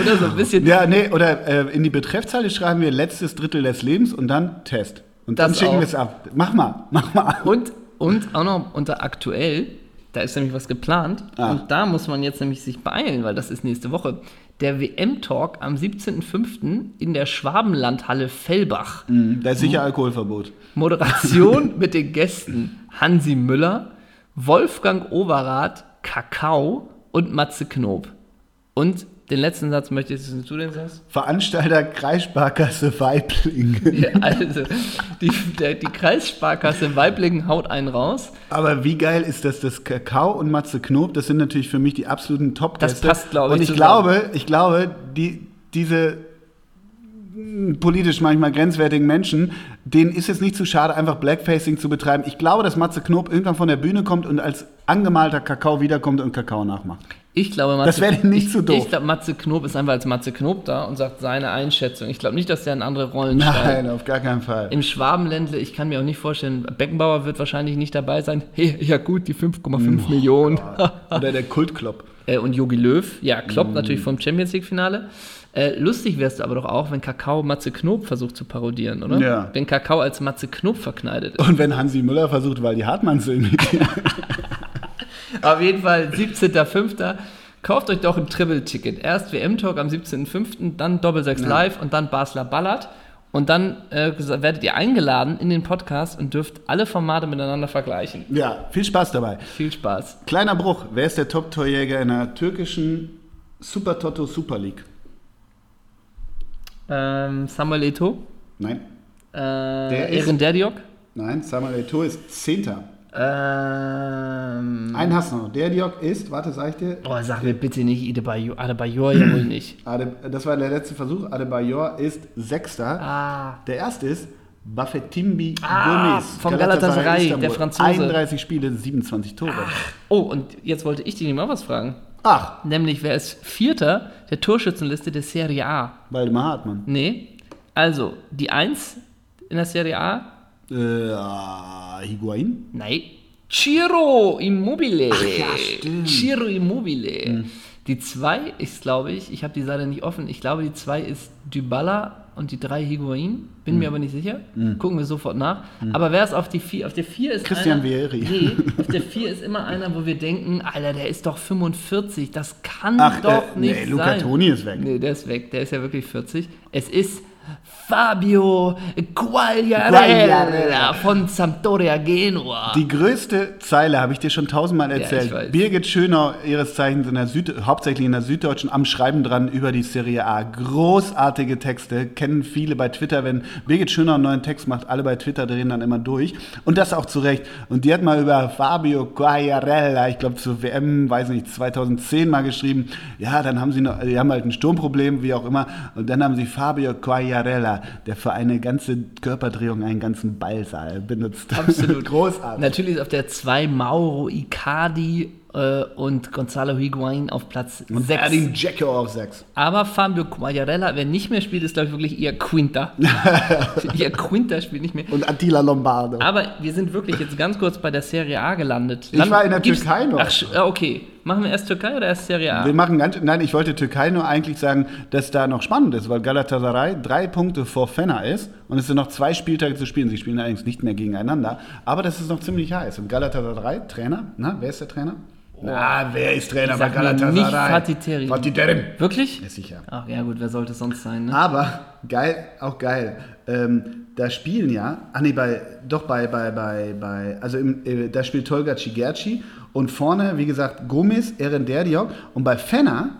Oder so ein bisschen Ja, nee, oder äh, in die Betreffzeile schreiben wir letztes Drittel des Lebens und dann Test. Und dann Das schicken auch. wir es ab. Mach mal, mach mal. Und, und auch noch unter aktuell, da ist nämlich was geplant. Ah. Und da muss man jetzt nämlich sich beeilen, weil das ist nächste Woche. Der WM-Talk am 17.05. in der Schwabenlandhalle Fellbach. Hm, Da ist sicher Alkoholverbot. Moderation mit den Gästen Hansi Müller, Wolfgang Overath, Kakao und Matze Knob. Und den letzten Satz möchte ich, dass du den sagst. Veranstalter Kreissparkasse Weibling. Ja, also, die, der, die Kreissparkasse Weiblingen haut einen raus. Aber wie geil ist das, das Kakao und Matze Knob, das sind natürlich für mich die absoluten top Das passt, glaube ich, Und ich zusammen. glaube, ich glaube, die, diese mh, politisch manchmal grenzwertigen Menschen, denen ist es nicht zu schade, einfach Blackfacing zu betreiben. Ich glaube, dass Matze Knob irgendwann von der Bühne kommt und als angemalter Kakao wiederkommt und Kakao nachmacht. Ich glaube, Matze, Das wäre nicht ich, so doof. Ich glaube, Matze Knob ist einfach als Matze Knob da und sagt seine Einschätzung. Ich glaube nicht, dass der in andere Rollen steigt. Nein, auf gar keinen Fall. Im Schwabenländle, ich kann mir auch nicht vorstellen, Beckenbauer wird wahrscheinlich nicht dabei sein. Hey, ja gut, die 5,5 Millionen. Oder der Kultklopp. Äh, und Jogi Löw, ja, Klopp natürlich vom Champions League-Finale. Äh, lustig wärst du aber doch auch, wenn Kakao Matze Knob versucht zu parodieren, oder? Ja. Wenn Kakao als Matze Knob verkneidet ist. Und wenn Hansi Müller versucht, weil die Hartmann zu imitieren. Auf jeden Fall 17.05. Kauft euch doch ein Triple-Ticket. Erst WM-Talk am 17.05., dann Doppelsechs Live und dann Basler Ballert. Und dann äh, werdet ihr eingeladen in den Podcast und dürft alle Formate miteinander vergleichen. ja, viel Spaß dabei. Viel Spaß. Kleiner Bruch. Wer ist der Top-Torjäger in der türkischen Super Toto Super League? Ähm, Samuel Eto'o, Nein. äh, Der ist- Eren Derdiok. Nein, Samuel Eto'o ist Zehnter. Ähm, Ein hast du noch. Der Diok ist, warte, sag ich dir. oh, sag mir bitte nicht Adebayor, Adebayor ja wohl nicht. Ade, das war der letzte Versuch. Adebayor ist Sechster. Ah, Der erste ist Bafetimbi Ah, Gomis. vom Galatasaray, Istanbul. der Franzose. 31 Spiele, 27 Tore. oh, und jetzt wollte ich dich mal was fragen. Ach, Nämlich, wer ist Vierter der Torschützenliste der Serie A? Waldemar Hartmann. Nee. Also, die Eins in der Serie A? Äh, ah, Higuain? Nein. Ciro Immobile. ja, stimmt. Ciro Immobile. Die zwei ist, glaube ich, ich habe die Seite nicht offen, ich glaube, die zwei ist Dybala und die drei Higuain. Bin mir aber nicht sicher. Gucken wir sofort nach. Aber wer ist auf die vier? Auf der vier ist Christian einer, Vieri. Nee, auf der vier ist immer einer, wo wir denken, Alter, der ist doch 45. Das kann Ach, doch äh, nicht nee, Luca sein. Toni ist weg. Nee, der ist weg. Der ist ja wirklich 40. Es ist Fabio Quagliarella von Sampdoria Genua. Die größte Zeile habe ich dir schon tausendmal erzählt. weiß. Birgit Schönau, ihres Zeichens in der Süd, hauptsächlich in der Süddeutschen, am Schreiben dran über die Serie A. Großartige Texte, kennen viele bei Twitter. Wenn Birgit Schönau einen neuen Text macht, alle bei Twitter drehen dann immer durch. Und das auch zu Recht. Und die hat mal über Fabio Quagliarella, ich glaube zur WM, weiß nicht, 2010 mal geschrieben. Ja, dann haben sie noch, die haben halt ein Sturmproblem, wie auch immer. Und dann haben sie Fabio Quagliarella, der für eine ganze Körperdrehung einen ganzen Ballsaal benutzt. Absolut. Großartig. Natürlich ist auf der 2 Mauro Icardi äh, und Gonzalo Higuain auf Platz 6. Erding Jacko auf 6. Aber Fabio Quagliarella, wer nicht mehr spielt, ist glaube ich wirklich eher Quinta. eher Quinta spielt nicht mehr. Und Attila Lombardo. Aber wir sind wirklich jetzt ganz kurz bei der Serie A gelandet. Ich war in der Türkei noch. Ach, ah, okay. Machen wir erst Türkei oder erst Serie A? Wir machen ganz, nein, ich wollte Türkei nur eigentlich sagen, dass da noch spannend ist, weil Galatasaray drei Punkte vor Fenner ist und es sind noch zwei Spieltage zu spielen. Sie spielen allerdings nicht mehr gegeneinander, aber das ist noch ziemlich heiß. Und Galatasaray, Trainer, na, wer ist der Trainer? Na, wer ist Trainer bei Galatasaray? nicht Fatih Terim. Fatih Terim. Wirklich? Ja, sicher. Ach ja, gut, wer sollte es sonst sein, ne? Aber geil, auch geil. Ähm, da spielen ja, ah nee, bei, doch bei, bei, bei, bei, also im, äh, da spielt Tolga Cigerci und vorne, wie gesagt, Gomis, Erenderdiok und bei Fenner,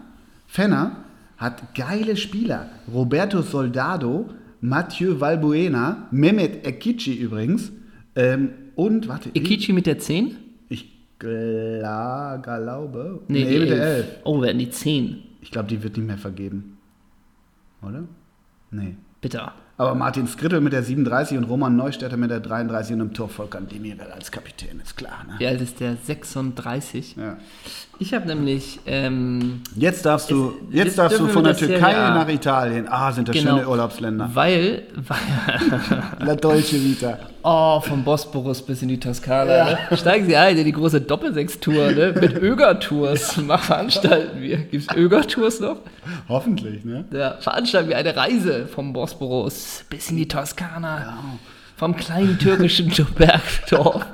Fenner hat geile Spieler. Roberto Soldado, Mathieu Valbuena, Mehmet Ekici übrigens ähm, und, warte, Ikichi mit der 10? ich gla, glaube, Nee, die mit der 11. 11. Oh, werden die 10. Ich glaube, die wird nicht mehr vergeben. Oder? Nee. Bitte. Aber Martin Skrittel mit der 37 und Roman Neustädter mit der 33 und im Tor Volkan Demirel als Kapitän, ist klar. Ne? Wie alt ist der? 36. Ja. Ich habe nämlich, ähm, Jetzt darfst du, Jetzt- jetzt jetzt darfst du von der Türkei Serie A. nach Italien. Ah, sind das Genau. schöne Urlaubsländer. weil, weil La Dolce Vita. oh, vom Bosporus bis in die Toskana, ne? steigen Sie ein in die große Doppelsechstour, ne? mit Öger-Tours Mach- veranstalten wir. Gibt es Öger-Tours noch? Hoffentlich, ne? Ja, veranstalten wir eine Reise vom Bosporus bis in die Toskana. Vom kleinen türkischen Bergdorf.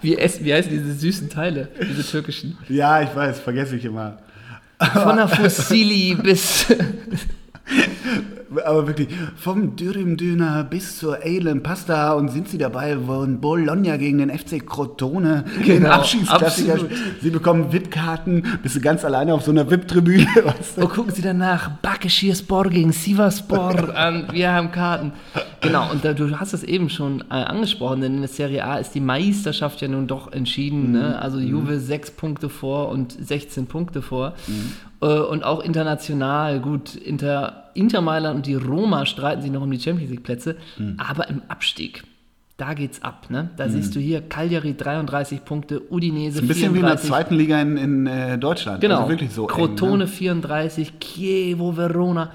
Wie, essen, wie heißen diese süßen Teile, diese türkischen? Ja, ich weiß, vergesse ich immer. Von der Fossili bis. Aber wirklich, vom Dürüm-Döner bis zur Eilen Pasta und sind sie dabei, wo ein Bologna gegen den FC Crotone Genau, Abschiedsklassiker. Sie bekommen VIP-Karten, bist du ganz alleine auf so einer VIP-Tribüne. Weißt du? Und gucken Sie danach Bakeshirspor gegen Sivaspor an. Wir haben Karten. Genau, und da, du hast es eben schon äh, angesprochen, denn in der Serie A ist die Meisterschaft ja nun doch entschieden. Ne? Also Juve sechs Punkte vor und 16 Punkte vor. Äh, und auch international, gut, Inter, Inter Mailand und die Roma streiten sich noch um die Champions League Plätze, aber im Abstieg. da geht's ab. Ne? Da siehst du hier Cagliari 33 Punkte, Udinese Ein bisschen wie in der 34. zweiten Liga in, in äh, Deutschland. Genau. Also wirklich so. Crotone Eng, ne? 34, Chievo Verona.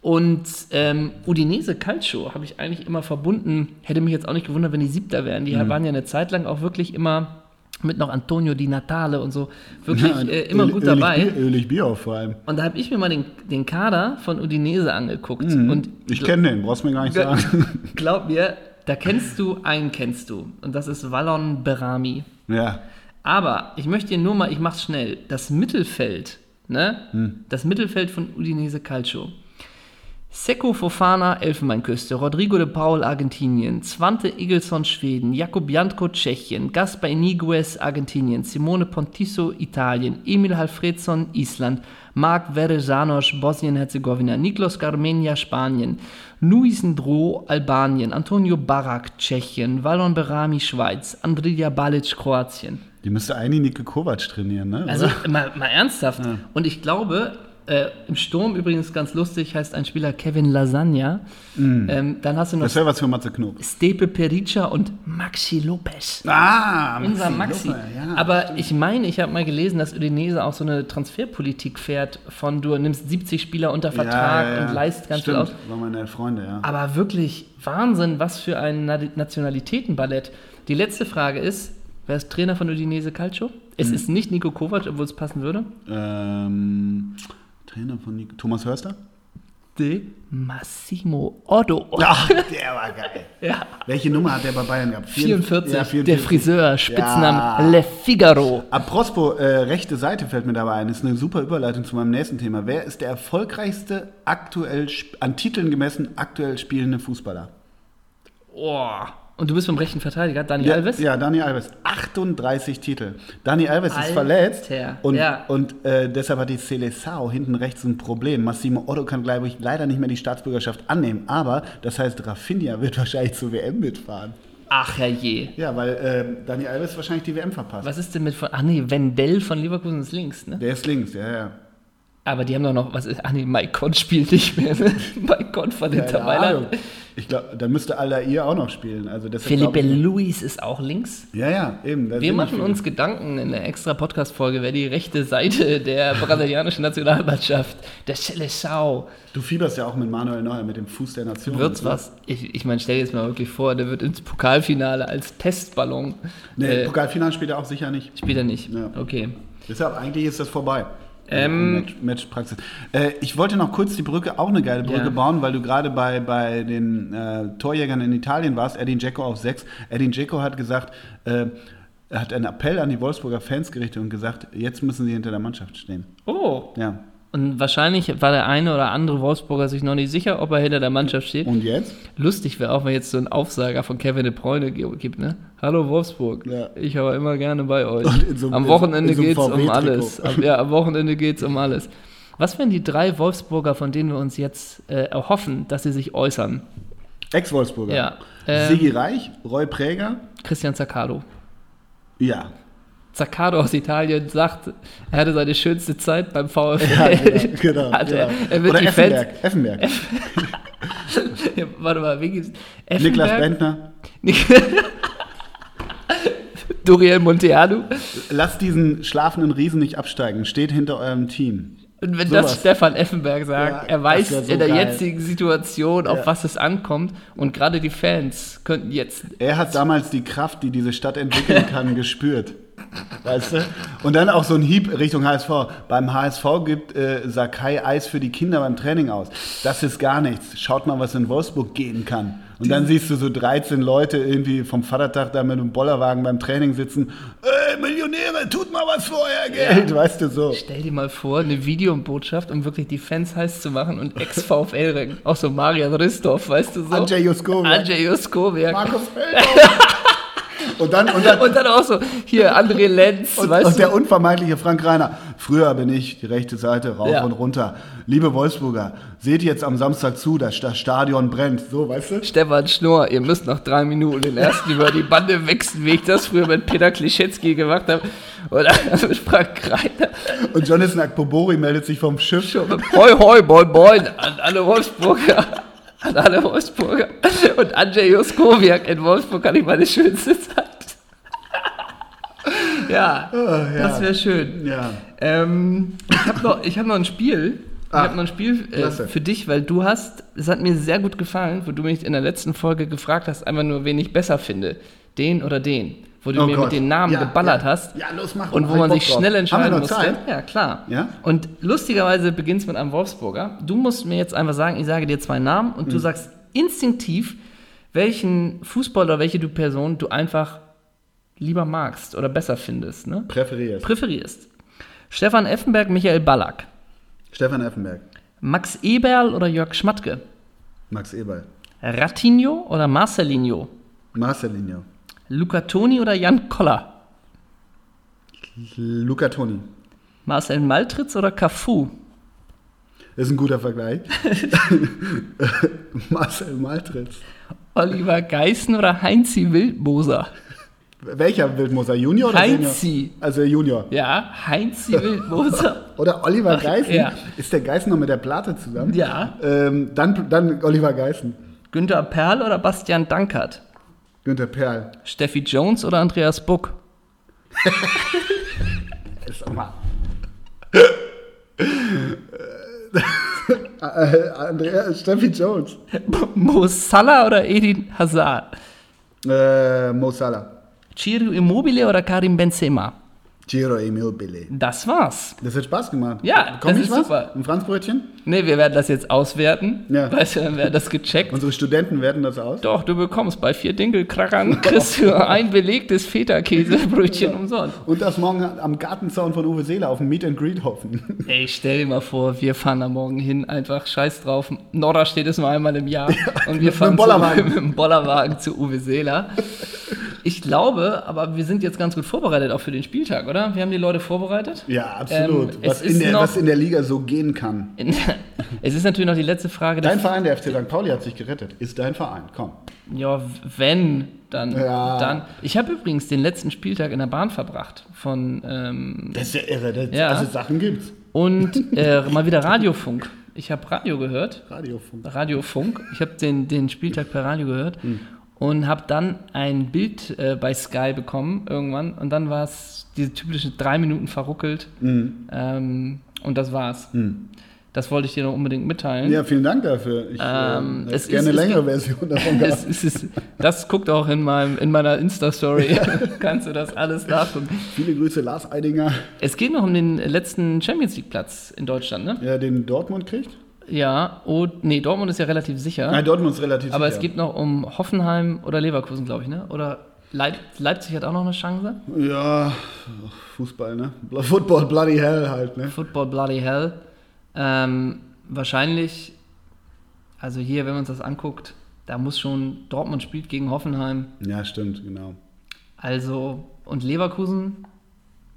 Und ähm, Udinese Calcio habe ich eigentlich immer verbunden. Hätte mich jetzt auch nicht gewundert, wenn die Siebter wären. Mhm. Die waren ja eine Zeit lang auch wirklich immer mit noch Antonio Di Natale und so wirklich Ja, äh, immer Öl- gut dabei. Bier, Ölig Bier vor allem. Und da habe ich mir mal den, den Kader von Udinese angeguckt. Und Mhm. Ich kenne den, brauchst mir gar nicht sagen. glaub mir, da kennst du einen kennst du. Und das ist Wallon Berami. ja. Aber ich möchte dir nur mal, ich mach's schnell, das Mittelfeld, ne? Hm. Das Mittelfeld von Udinese Calcio. Secco Fofana, Elfenbeinküste, Rodrigo de Paul, Argentinien, Svante Igelsson, Schweden, Jakub Jantko, Tschechien, Gaspar Iniguez, Argentinien, Simone Pontiso, Italien, Emil Halfredsson, Island, Marc Verezanos, Bosnien-Herzegowina, Niklos Garmenja, Spanien, Luis Ndro, Albanien, Antonio Barak, Tschechien, Valon Berami, Schweiz, Andrija Balic, Kroatien. Die müsste eigentlich Nike Kovac trainieren, ne? Also mal, mal ernsthaft. Und ich glaube, äh, im Sturm übrigens ganz lustig heißt ein Spieler Kevin Lasagna. Ähm, dann hast du noch Das wäre was für Matze Knob. Stepe Perica und Maxi Lopez. Ah, Unser Maxi. Lopez, ja. Aber ich meine, ich habe mal gelesen, dass Udinese auch so eine Transferpolitik fährt von du nimmst 70 Spieler unter Vertrag Ja, ja, und leist ganz Stimmt, viel aus. war meine Freunde, ja. Aber wirklich Wahnsinn, was für ein Na- Nationalitätenballett. Die letzte Frage ist, wer ist Trainer von Udinese Calcio? Es Hm. ist nicht Nico Kovac, obwohl es passen würde. Ähm, Trainer von Nico, Thomas Hörster? De Massimo Otto. Ach, der war geil. Ja. Welche Nummer hat der bei Bayern gehabt? 44, Ja, der 44. Friseur, Spitzname Ja. Le Figaro. Apropos, äh, rechte Seite fällt mir dabei ein. Das ist eine super Überleitung zu meinem nächsten Thema. Wer ist der erfolgreichste, aktuell, an Titeln gemessen, aktuell spielende Fußballer? Oh. Und du bist beim rechten Verteidiger, Dani Alves? Ja, Dani Alves. 38 Titel. Dani Alves ist Alter. verletzt und, Ja. und äh, deshalb hat die Seleção hinten rechts ein Problem. Massimo Otto kann, glaube ich, leider nicht mehr die Staatsbürgerschaft annehmen. Aber das heißt, Rafinha wird wahrscheinlich zur WM mitfahren. Ach herrje. Ja, weil äh, Dani Alves wahrscheinlich die WM verpasst. Was ist denn mit von. Ach nee, Wendell von Leverkusen ist links, ne? Der ist links, ja, ja. Aber die haben doch noch. Was ist. Ach nee, Mike Conn spielt nicht mehr, ne? Mike Conn von Inter Keine Mailand. Ahnung. Ich glaube, dann müsste Aldair auch noch spielen. Also Felipe ich- Luis ist auch links. Ja, ja, eben. da Wir machen uns Gedanken in der extra Podcast-Folge, wer die rechte Seite der brasilianischen Nationalmannschaft, der Seleção, Du fieberst ja auch mit Manuel Neuer, mit dem Fuß der Nation. wird's was? Ich, ich meine, stell dir jetzt mal wirklich vor, der wird ins Pokalfinale als Testballon. Nee, äh, Pokalfinale spielt er auch sicher nicht. spielt er nicht. Ja. Okay. Deshalb, eigentlich ist das vorbei. Ähm, Match, Matchpraxis. Äh, ich wollte noch kurz die Brücke, auch eine geile Brücke Ja. bauen, weil du gerade bei, bei den äh, Torjägern in Italien warst. Edin Dzeko auf 6. Edin Dzeko hat gesagt, äh, er hat einen Appell an die Wolfsburger Fans gerichtet und gesagt, jetzt müssen sie hinter der Mannschaft stehen. Oh. Ja. Und wahrscheinlich war der eine oder andere Wolfsburger sich noch nicht sicher, ob er hinter der Mannschaft steht. Und jetzt? Lustig wäre auch, wenn jetzt so ein Aufsager von Kevin De Bruyne gibt, ne? Hallo Wolfsburg, Ja. ich war immer gerne bei euch. So am Wochenende so einem geht's um alles. Am, ja, am Wochenende geht's um alles. Was wären die drei Wolfsburger, von denen wir uns jetzt äh, erhoffen, dass sie sich äußern? Ex-Wolfsburger. Ja. Ähm, Sigi Reich, Roy Präger. Christian Zaccardo. Ja. Zaccardo aus Italien sagt, er hatte seine schönste Zeit beim VfL. Ja, genau. genau, Hat er, genau. er wird Oder Effenberg. Effenberg. Fans. Ja, warte mal, wie gibt's? Niklas Effenberg? Bentner. Doriel Monteanu. Lasst diesen schlafenden Riesen nicht absteigen. Steht hinter eurem Team. Und wenn Sowas. das Stefan Effenberg sagt, Ja, er weiß so in der geil. jetzigen Situation, auf Ja. was es ankommt. Und gerade die Fans könnten jetzt. Er hat damals die Kraft, die diese Stadt entwickeln kann, gespürt. Weißt du? Und dann auch so ein Hieb Richtung HSV. Beim HSV gibt äh, Sakai Eis für die Kinder beim Training aus. Das ist gar nichts. Schaut mal, was in Wolfsburg gehen kann. Und dann siehst du so 13 Leute irgendwie vom Vatertag da mit einem Bollerwagen beim Training sitzen. Ey, Millionäre, tut mal was für euer Geld. Weißt du so. Stell dir mal vor, eine Videobotschaft, um wirklich die Fans heiß zu machen und Ex-VfL-Ring. Auch so Marian Ristorf, weißt du so? Andrzej Juskowiak. Andrzej Juskowiak. Markus Feldhoff. Und dann, und dann, Und dann auch so, hier, André Lenz, Und, weißt und der du? unvermeidliche Frank Reiner. Früher bin ich die rechte Seite rauf Ja. und runter. Liebe Wolfsburger, seht jetzt am Samstag zu, dass das Stadion brennt. So, weißt du? Stefan Schnorr, ihr müsst nach drei Minuten den ersten über die Bande wechseln, wie ich das früher mit Peter Klischetski gemacht habe. Oder mit Frank Reiner. Und Jonathan Akpobori meldet sich vom Schiff. Hoi, hoi, moin, moin an alle Wolfsburger. An alle Wolfsburger. Und Andrzej Juskowiak in Wolfsburg hatte ich meine schönste Zeit. ja, das wäre schön. Ja. Ähm, ich habe noch, ich hab noch ein Spiel. Ich Ah, habe noch ein Spiel äh, für dich, weil du hast, es hat mir sehr gut gefallen, wo du mich in der letzten Folge gefragt hast, einfach nur, wen ich besser finde. Den oder den. Wo du Oh mir Gott. mit den Namen Ja, geballert ja. hast. Ja, los, mach Und wo man Bock sich schnell Haben entscheiden noch musste. Zeit? Ja, klar. Ja? Und lustigerweise beginnt es mit einem Wolfsburger. Du musst mir jetzt einfach sagen, ich sage dir zwei Namen und Mhm. du sagst instinktiv, welchen Fußballer oder welche du Person du einfach lieber magst oder besser findest, ne? Präferierst. präferierst. Stefan Effenberg, Michael Ballack. Stefan Effenberg. Max Eberl oder Jörg Schmatke? Max Eberl. Ratinho oder Marcelinho? Marcelinho. Luca Toni oder Jan Koller? Luca Toni. Marcel Maltritz oder Cafu? Das ist ein guter Vergleich. Marcel Maltritz. Oliver Geißen oder Heinzi Wildmoser? Welcher Wildmoser? Junior oder Heinzi. Senior? Also Junior. Ja, Heinzi Wildmoser. Oder Oliver Geißen. ja. Ist der Geißen noch mit der Plate zusammen? Ja. Ähm, dann, dann Oliver Geißen. Günter Perl oder Bastian Dankert? Günther Perl. Steffi Jones oder Andreas Buck? Sag mal. Äh, Andrea, Steffi Jones. Mo Salah oder Edin Hazard? Äh, Mo Salah. Ciro Immobile oder Karim Benzema? Giro Immobile. Das war's. Das hat Spaß gemacht. Ja, Komm das ich ist was? super. Ein Franzbrötchen? Ne, wir werden das jetzt auswerten. Ja. Weißt du, dann wird das gecheckt. Unsere Studenten werten das aus. Doch, du bekommst bei vier Dinkelkrackern kriegst du ein belegtes Feta-Käsebrötchen umsonst. Und das morgen am Gartenzaun von Uwe Seeler auf dem Meet and Greet hoffen. Ey, stell dir mal vor, wir fahren da morgen hin, einfach scheiß drauf. Norra steht es nur einmal im Jahr und wir mit fahren dem Bollerwagen. Zu, mit dem Bollerwagen zu Uwe Seeler. Ich glaube, aber wir sind jetzt ganz gut vorbereitet auch für den Spieltag, oder? Wir haben die Leute vorbereitet. Ja, absolut. Ähm, was, in der, noch- was in der Liga so gehen kann. In, es ist natürlich noch die letzte Frage. Dein Verein, der FC St. Pauli, hat sich gerettet. Ist dein Verein. Komm. Ja, wenn, dann. Ja. dann. Ich habe übrigens den letzten Spieltag in der Bahn verbracht. Von, ähm, Das ist ja irre. Das, Ja. Also Sachen gibt's. und äh, mal wieder Radiofunk. Ich habe Radio gehört. Radiofunk. Radiofunk. Ich habe den, den Spieltag per Radio gehört und habe dann ein Bild äh, bei Sky bekommen irgendwann. Und dann war es diese typischen drei Minuten verruckelt. Ähm, und das war's. Das wollte ich dir noch unbedingt mitteilen. Ja, vielen Dank dafür. Ich Ähm, ähm, es hätte gerne ist- eine es längere gibt- Version davon gehabt. Es, es ist, das guckt auch in, meinem, in meiner Insta-Story. Kannst du das alles nachgucken. Viele Grüße, Lars Eidinger, Es geht noch um den letzten Champions League-Platz in Deutschland, ne? der den Dortmund kriegt. Ja, und, nee, Dortmund ist ja relativ sicher. Nein, Dortmund ist relativ aber sicher. es geht noch um Hoffenheim oder Leverkusen, glaube ich, ne? Oder Leip Leipzig hat auch noch eine Chance. Ja, Fußball, ne? Football, bloody hell halt, ne? Football Bloody Hell. Ähm, wahrscheinlich, also hier, wenn man uns das anguckt, da muss schon Dortmund spielt gegen Hoffenheim. Ja, stimmt, genau. Also, und Leverkusen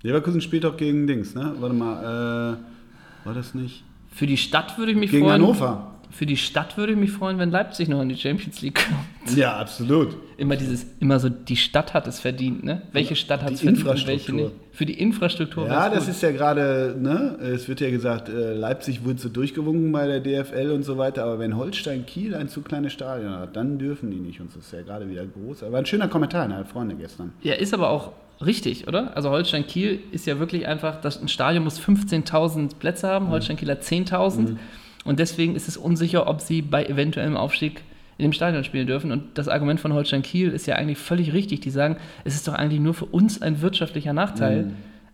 Leverkusen spielt doch gegen Dings, ne? Warte mal, äh, war das nicht? Für die Stadt würde ich mich Gegen freuen. Hannover. Für die Stadt würde ich mich freuen, wenn Leipzig noch in die Champions League kommt. Ja, absolut. Immer dieses, immer so, die Stadt hat es verdient, ne? Welche Stadt hat es verdient und welche nicht? Für die Infrastruktur. Ja, das gut. ist ja gerade, ne? Es wird ja gesagt, äh, Leipzig wurde so durchgewunken bei der DFL und so weiter, aber wenn Holstein Kiel ein zu kleines Stadion hat, dann dürfen die nicht und das ist ja gerade wieder groß. Aber ein schöner Kommentar der Freunde gestern. Ja, ist aber auch richtig, oder? Also Holstein Kiel ist ja wirklich einfach, das, ein Stadion muss 15.000 Plätze Mhm. haben, Holstein Kiel hat 10.000 und deswegen ist es unsicher, ob sie bei eventuellem Aufstieg in dem Stadion spielen dürfen. Und das Argument von Holstein Kiel ist ja eigentlich völlig richtig. Die sagen, es ist doch eigentlich nur für uns ein wirtschaftlicher Nachteil. Mhm.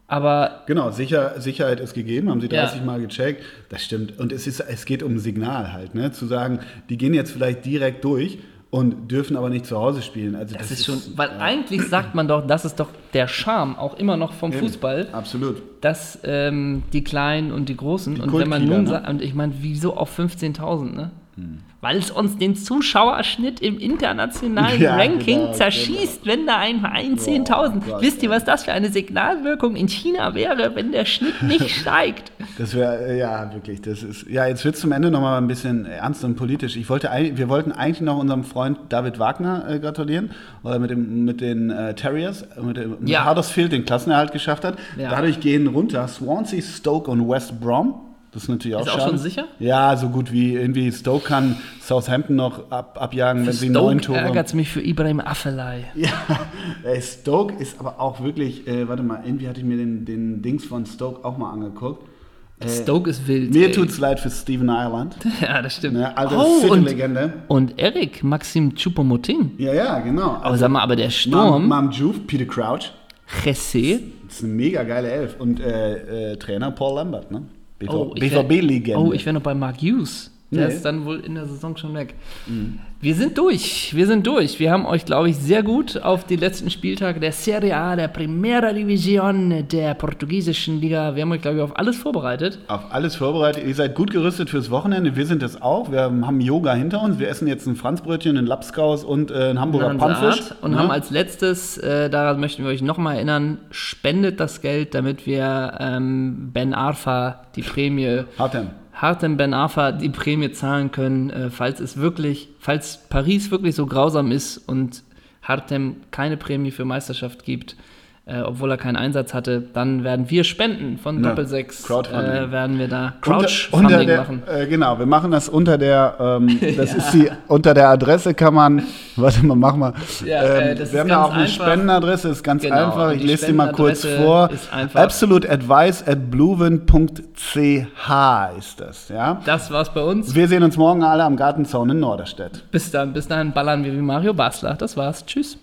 Aber Genau, Sicher, Sicherheit ist gegeben, haben sie Ja. 30 Mal gecheckt. Das stimmt. Und es, ist, es geht um ein Signal halt, ne? Zu sagen, die gehen jetzt vielleicht direkt durch und dürfen aber nicht zu Hause spielen. Also das, ist schon, weil eigentlich sagt man doch, das ist doch der Charme auch immer noch vom Fußball. Absolut. dass ähm, die Kleinen und die Großen, Die und wenn man nun ne? sagt, und ich meine, wieso auf 15.000, ne? Weil es uns den Zuschauerschnitt im internationalen Ja, Ranking genau, zerschießt, wenn da ein Verein 10.000. Gott, Wisst ihr, was das für eine Signalwirkung in China wäre, wenn der Schnitt nicht steigt? Das wäre, ja, wirklich, das ist, ja, jetzt wird es zum Ende nochmal ein bisschen ernst und politisch. Ich wollte, wir wollten eigentlich noch unserem Freund David Wagner äh, gratulieren, weil er mit, dem, mit den äh, Terriers, äh, mit, dem- mit Ja. Huddersfield den Klassenerhalt geschafft hat. Ja. Dadurch gehen runter Swansea, Stoke und West Brom. Das ist natürlich auch Ist auch schon sicher? Ja, so gut wie irgendwie Stoke kann Southampton noch ab, abjagen, wenn sie neun Stoke Tore. ärgert es mich für Ibrahim Afellay. Ja, ey, Stoke ist aber auch wirklich, äh, warte mal, irgendwie hatte ich mir den, den Dings von Stoke auch mal angeguckt. Äh, Stoke ist wild. mir ey. tut's leid für Steven Ireland, Ja, das stimmt. ne, alte oh, und, City-Legende. und Eric, Maxim Choupo-Moting. Ja, ja, genau. Aber sag mal, aber der Sturm, Mam Juve, Peter Crouch, Jesse, das ist eine mega geile Elf. Und äh, äh, Trainer Paul Lambert, ne? BV, Oh, BVB-Legende. Oh, ich wäre noch bei Mark Hughes. Der Nee. ist dann wohl in der Saison schon weg. Wir sind durch. Wir sind durch. Wir haben euch, glaube ich, sehr gut auf die letzten Spieltage der Serie A, der Primera Division, der portugiesischen Liga. Wir haben euch, glaube ich, auf alles vorbereitet. Auf alles vorbereitet. Ihr seid gut gerüstet fürs Wochenende. Wir sind es auch. Wir haben Yoga hinter uns. Wir essen jetzt ein Franzbrötchen, ein Lapskaus und äh, einen Hamburger Eine Pannfisch. Art. Und Ne? haben als letztes, äh, daran möchten wir euch nochmal erinnern, spendet das Geld, damit wir ähm, Ben Arfa die Prämie Hartem. Hartem Ben Arfa die Prämie zahlen können, äh, falls es wirklich, falls Paris wirklich so grausam ist und Hartem keine Prämie für Meisterschaft gibt, äh, obwohl er keinen Einsatz hatte, dann werden wir spenden von Ja, Doppelsechs. Crowdfunding. Äh, werden wir da Unter, Crouchfunding unter der, machen. Äh, genau, wir machen das unter der, ähm, das ist die, unter der Adresse kann man, warte mal, mach mal. Ja, ähm, äh, das wir haben da auch eine einfach. Spendenadresse, ist ganz Genau, einfach. Ich lese die mal kurz vor. ist einfach- Absolute Advice at bluevin.ch ist das, ja. Das war's bei uns. Wir sehen uns morgen alle am Gartenzaun in Norderstedt. Bis dann, bis dahin ballern wir wie Mario Basler. Das war's. Tschüss.